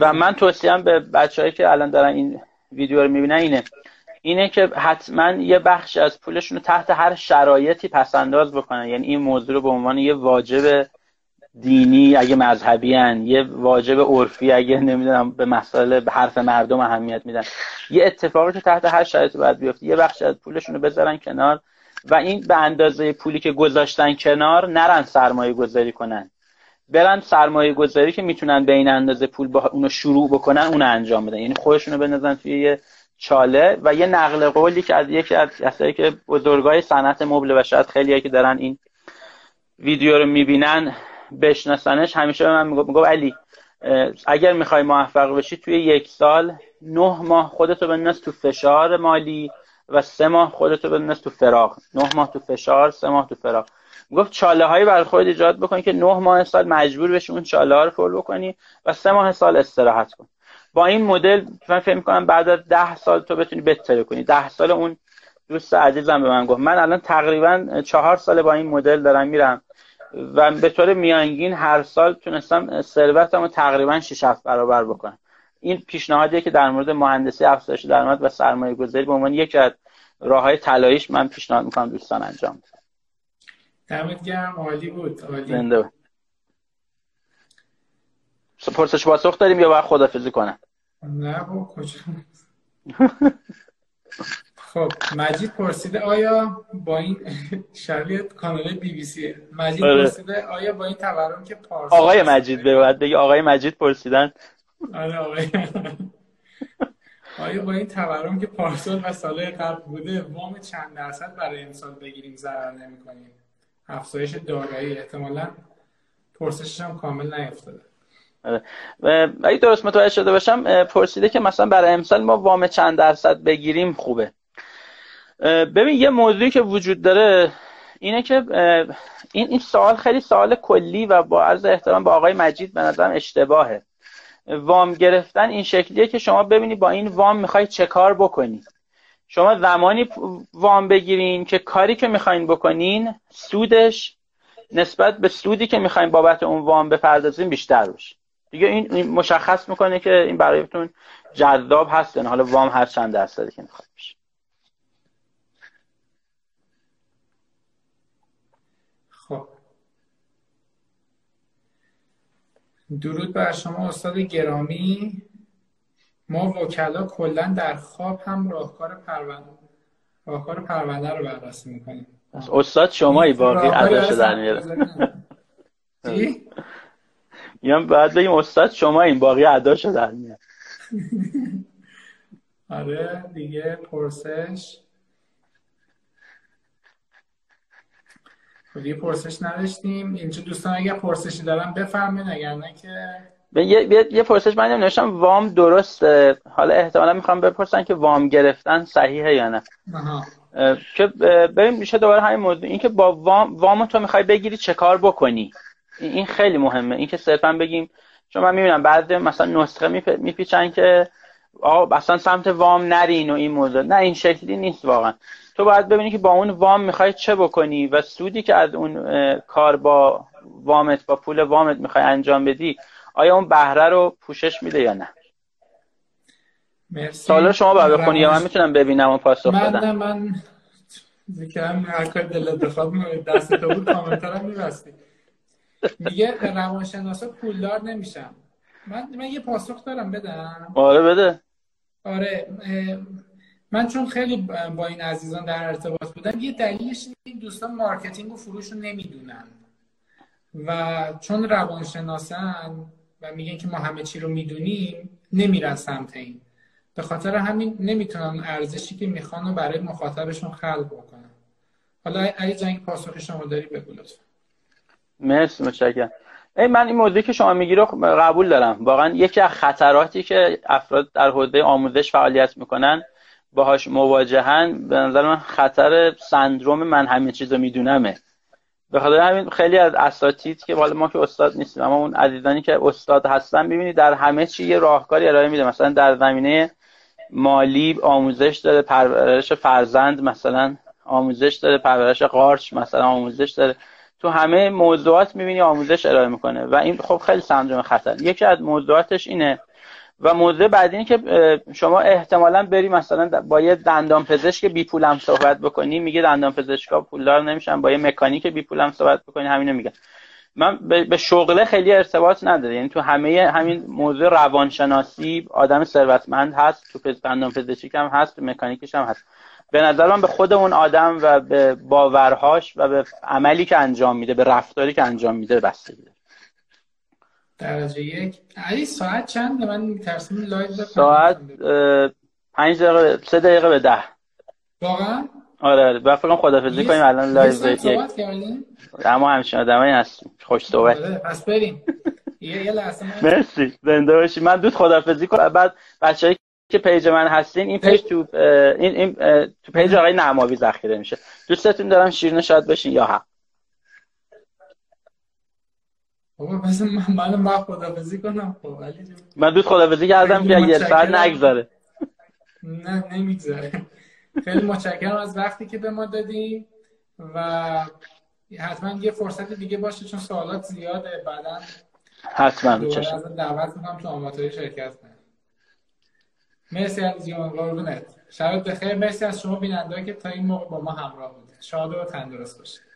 و من توصیم به بچههایی که الان دارن این ویدیو رو می‌بینن اینه. اینه که حتما یه بخش از پولشون رو تحت هر شرایطی پسنداز بکنن. یعنی این موضوع رو به عنوان یه واجب دینی اگه مذهبی هن. یه واجب عرفی اگه نمی‌دونم به مسائل حرف مردم اهمیت میدن. یه اتفاقی که تحت هر شرایطی باید بیفته. یه بخش از پولشون رو بذارن کنار و این به اندازه پولی که گذاشتن کنار نرن سرمایه گذاری کنن. برن سرمایه گذاری که می‌تونن به این اندازه پول با اونو شروع بکنن اونو انجام بدن. یعنی خودشونو بندازن توی یه چاله و یه نقل قولی که از یکی از کسایی که بزرگای صنعت مبل و شاید خیلی که دارن این ویدیو رو می‌بینن بشناسنش همیشه به من میگو علی اگر می‌خوای موفق بشی توی یک سال نه ماه خودتو بنداز تو فشار مالی و سه ماه خودتو بنداز تو فراغ. نه ماه تو فشار سه ماه تو فراغ. گفت چاله هایی برای خودت ایجاد بکن که نه ماه سال مجبور بشی اون چاله ها رو پر بکنی و سه ماه سال استراحت کن. با این مدل من فکر می‌کنم بعد از ده سال تو بتونی بهتره کنی. ده سال اون دوست عزیزم به من گفت. من الان تقریبا چهار سال با این مدل دارم میرم و به طور میانگین هر سال تونستم ثروتم رو تقریبا 6 برابر بکنم. این پیشنهادیه که در مورد مهندسی افزایش درآمد و سرمایه گذاری به عنوان یکی از راه های طلاییش من پیشنهاد می‌کنم دوستان انجام بدن. دمت گرم. عالی بود. عالی. پرسش پاسخ داریم یا باید خدافزی کنم؟ نه با کجا؟ <laughs> خب مجید پرسیده آیا با این <laughs> شبیه کانال بی بی سی مجید آره. پرسیده آیا با این تورم که پارسال آقای مجید به بعد بگی آقای مجید پرسیدن. آره آقای آیا با این تورم که پارسال و سال قبل بوده وام چند درصد برای امسال بگیریم ضرر نمی‌کنیم؟ افزایش دارایی احتمالا پرسشش هم کامل نیفتاده. آره. اگه درست متوجه شده باشم پرسیده که مثلا برای امسال ما وام چند درصد بگیریم خوبه. ببین یه موضوعی که وجود داره اینه که این این سوال خیلی سوال کلی و با عرض احترام با آقای مجید به نظرم اشتباهه. وام گرفتن این شکلیه که شما ببینی با این وام می‌خوای چه کار بکنی. شما زمانی وام بگیرین که کاری که می‌خواین بکنین سودش نسبت به سودی که می‌خواین بابت اون وام بپردازین بیشتر باشه. دیگه این مشخص می‌کنه که این برایتون جذاب هست نه. حالا وام هر چند درصدی که می‌خواد بشه. خب. درود بر شما استاد گرامی. ما وکلا کلا در خواب هم راهکار پرونده راهکار پرونده رو بررسی می‌کنیم. استاد شمایی باقی اداشو در میاره؟ <laughs> میگم بعد بگیم استاد شما این باقی اداشو در میاره <laughs> آره دیگه پرسش. خب یه پرسش نداشتیم. اینجا دوستان اگر پرسشی دارم بفرمین اگر نه که یه, یه پرسش من نوشتم وام درسته؟ حالا احتمالا می‌خوام بپرسن که وام گرفتن صحیحه یا نه. که ببین میشه دوباره همین موضوع. این که با وام وام تو می‌خوای بگیری چه کار بکنی؟ این خیلی مهمه. این که صرفا بگیم چون من می‌بینم بعد مثلا نسخه میپیچن که آقا اصلا سمت وام نرین و این موضوع. نه این شکلی نیست واقعا. تو باید ببینی که با اون وام می‌خوای چه بکنی و سودی که از اون کار با وامت با پول وامت می‌خوای انجام بدی آیا اون بهره رو پوشش میده یا نه؟ مرسی. سوالا شما باید بخونی یا من می‌تونم ببینم و پاسخ من بدم؟ من ذکرم هر کار دلت بخواد دست تو بود کامنتارم میبستی. میگه روانشناسا پولدار نمیشن. من من یه پاسخ دارم بدم؟ آره بده. آره من چون خیلی با این عزیزان در ارتباط بودم یه دلیلش این دوستان marketing و فروش رو نمی‌دونن. و چون روانشناسن و میگن که ما همه چی رو می‌دونیم نمیرن سمت این. به خاطر همین نمی‌تونن ارزشی که می‌خوان برای مخاطبشون خلق بکنن. حالا علی جنگ پاسخ شما داری بگو لطفا. مرسی متشکرم. ای من این موضوعی که شما میگی رو قبول دارم. واقعا یکی از خطراتی که افراد در حوزه آموزش فعالیت می‌کنن باهاش مواجهن به نظر من خطر سندروم من همه چیز رو میدونمه. به خاطر همین خیلی از اساتید که حالا ما که استاد نیستیم اما اون عزیزانی که استاد هستن ببینید در همه چی یه راهکاری ارائه میده. مثلا در زمینه مالی آموزش داره پرورش فرزند مثلا آموزش داره پرورش قارچ مثلا آموزش داره. تو همه موضوعات می‌بینی آموزش ارائه می‌کنه. و این خب خیلی سندروم خطر. یکی از موضوعاتش اینه. و موضوع بعدی اینه که شما احتمالا بری مثلا با یه دندان پزشک بی پولم صحبت بکنی. میگه دندان پزشکا پولدار نمیشن. با یه مکانیک بی پولم صحبت بکنی. همینو میگه. من به شغله خیلی ارتباط نداره. یعنی تو همه همین موضوع روانشناسی آدم ثروتمند هست. تو دندان پزشکی هم هست. تو مکانیکش هم هست. به نظر من به خود اون آدم و به باورهاش و به عملی که انجام میده به رفتاری که انجام میده بستگی داره درجه یک. علی ساعت چند؟ من میترسم live ساعت پنج دقیقه سه دقیقه به ده. واقعا؟ آره آره. فکر خدافظی کنیم الان live یک. اما همچین آدمایی هستیم. خوش صحبت. آره، پس بریم. یه لحظه مرسی. زنده باشی. من زود خدافظی کنم. بعد بچه‌هایی که page من هستین این page تو این, این تو page آقای نعماوی ذخیره میشه. دوستتون دارم شیرین شاد بشین یا هم بابا من من ما خدافظی کنم. خب من زود خدافظی کردم که یه ساعت نگذاره. نه نمی‌گذاره. خیلی متشکرم از وقتی که به ما دادی و حتما یه فرصت دیگه باشه چون سوالات زیاده. بعدا حتما دعوت می‌کنم تو آماتوری شرکت مرسی از جان قربونت. شبت بخیر. مرسی از شما بیننده که تا این موقع با ما همراه بودید. شاد و تندرست باشید.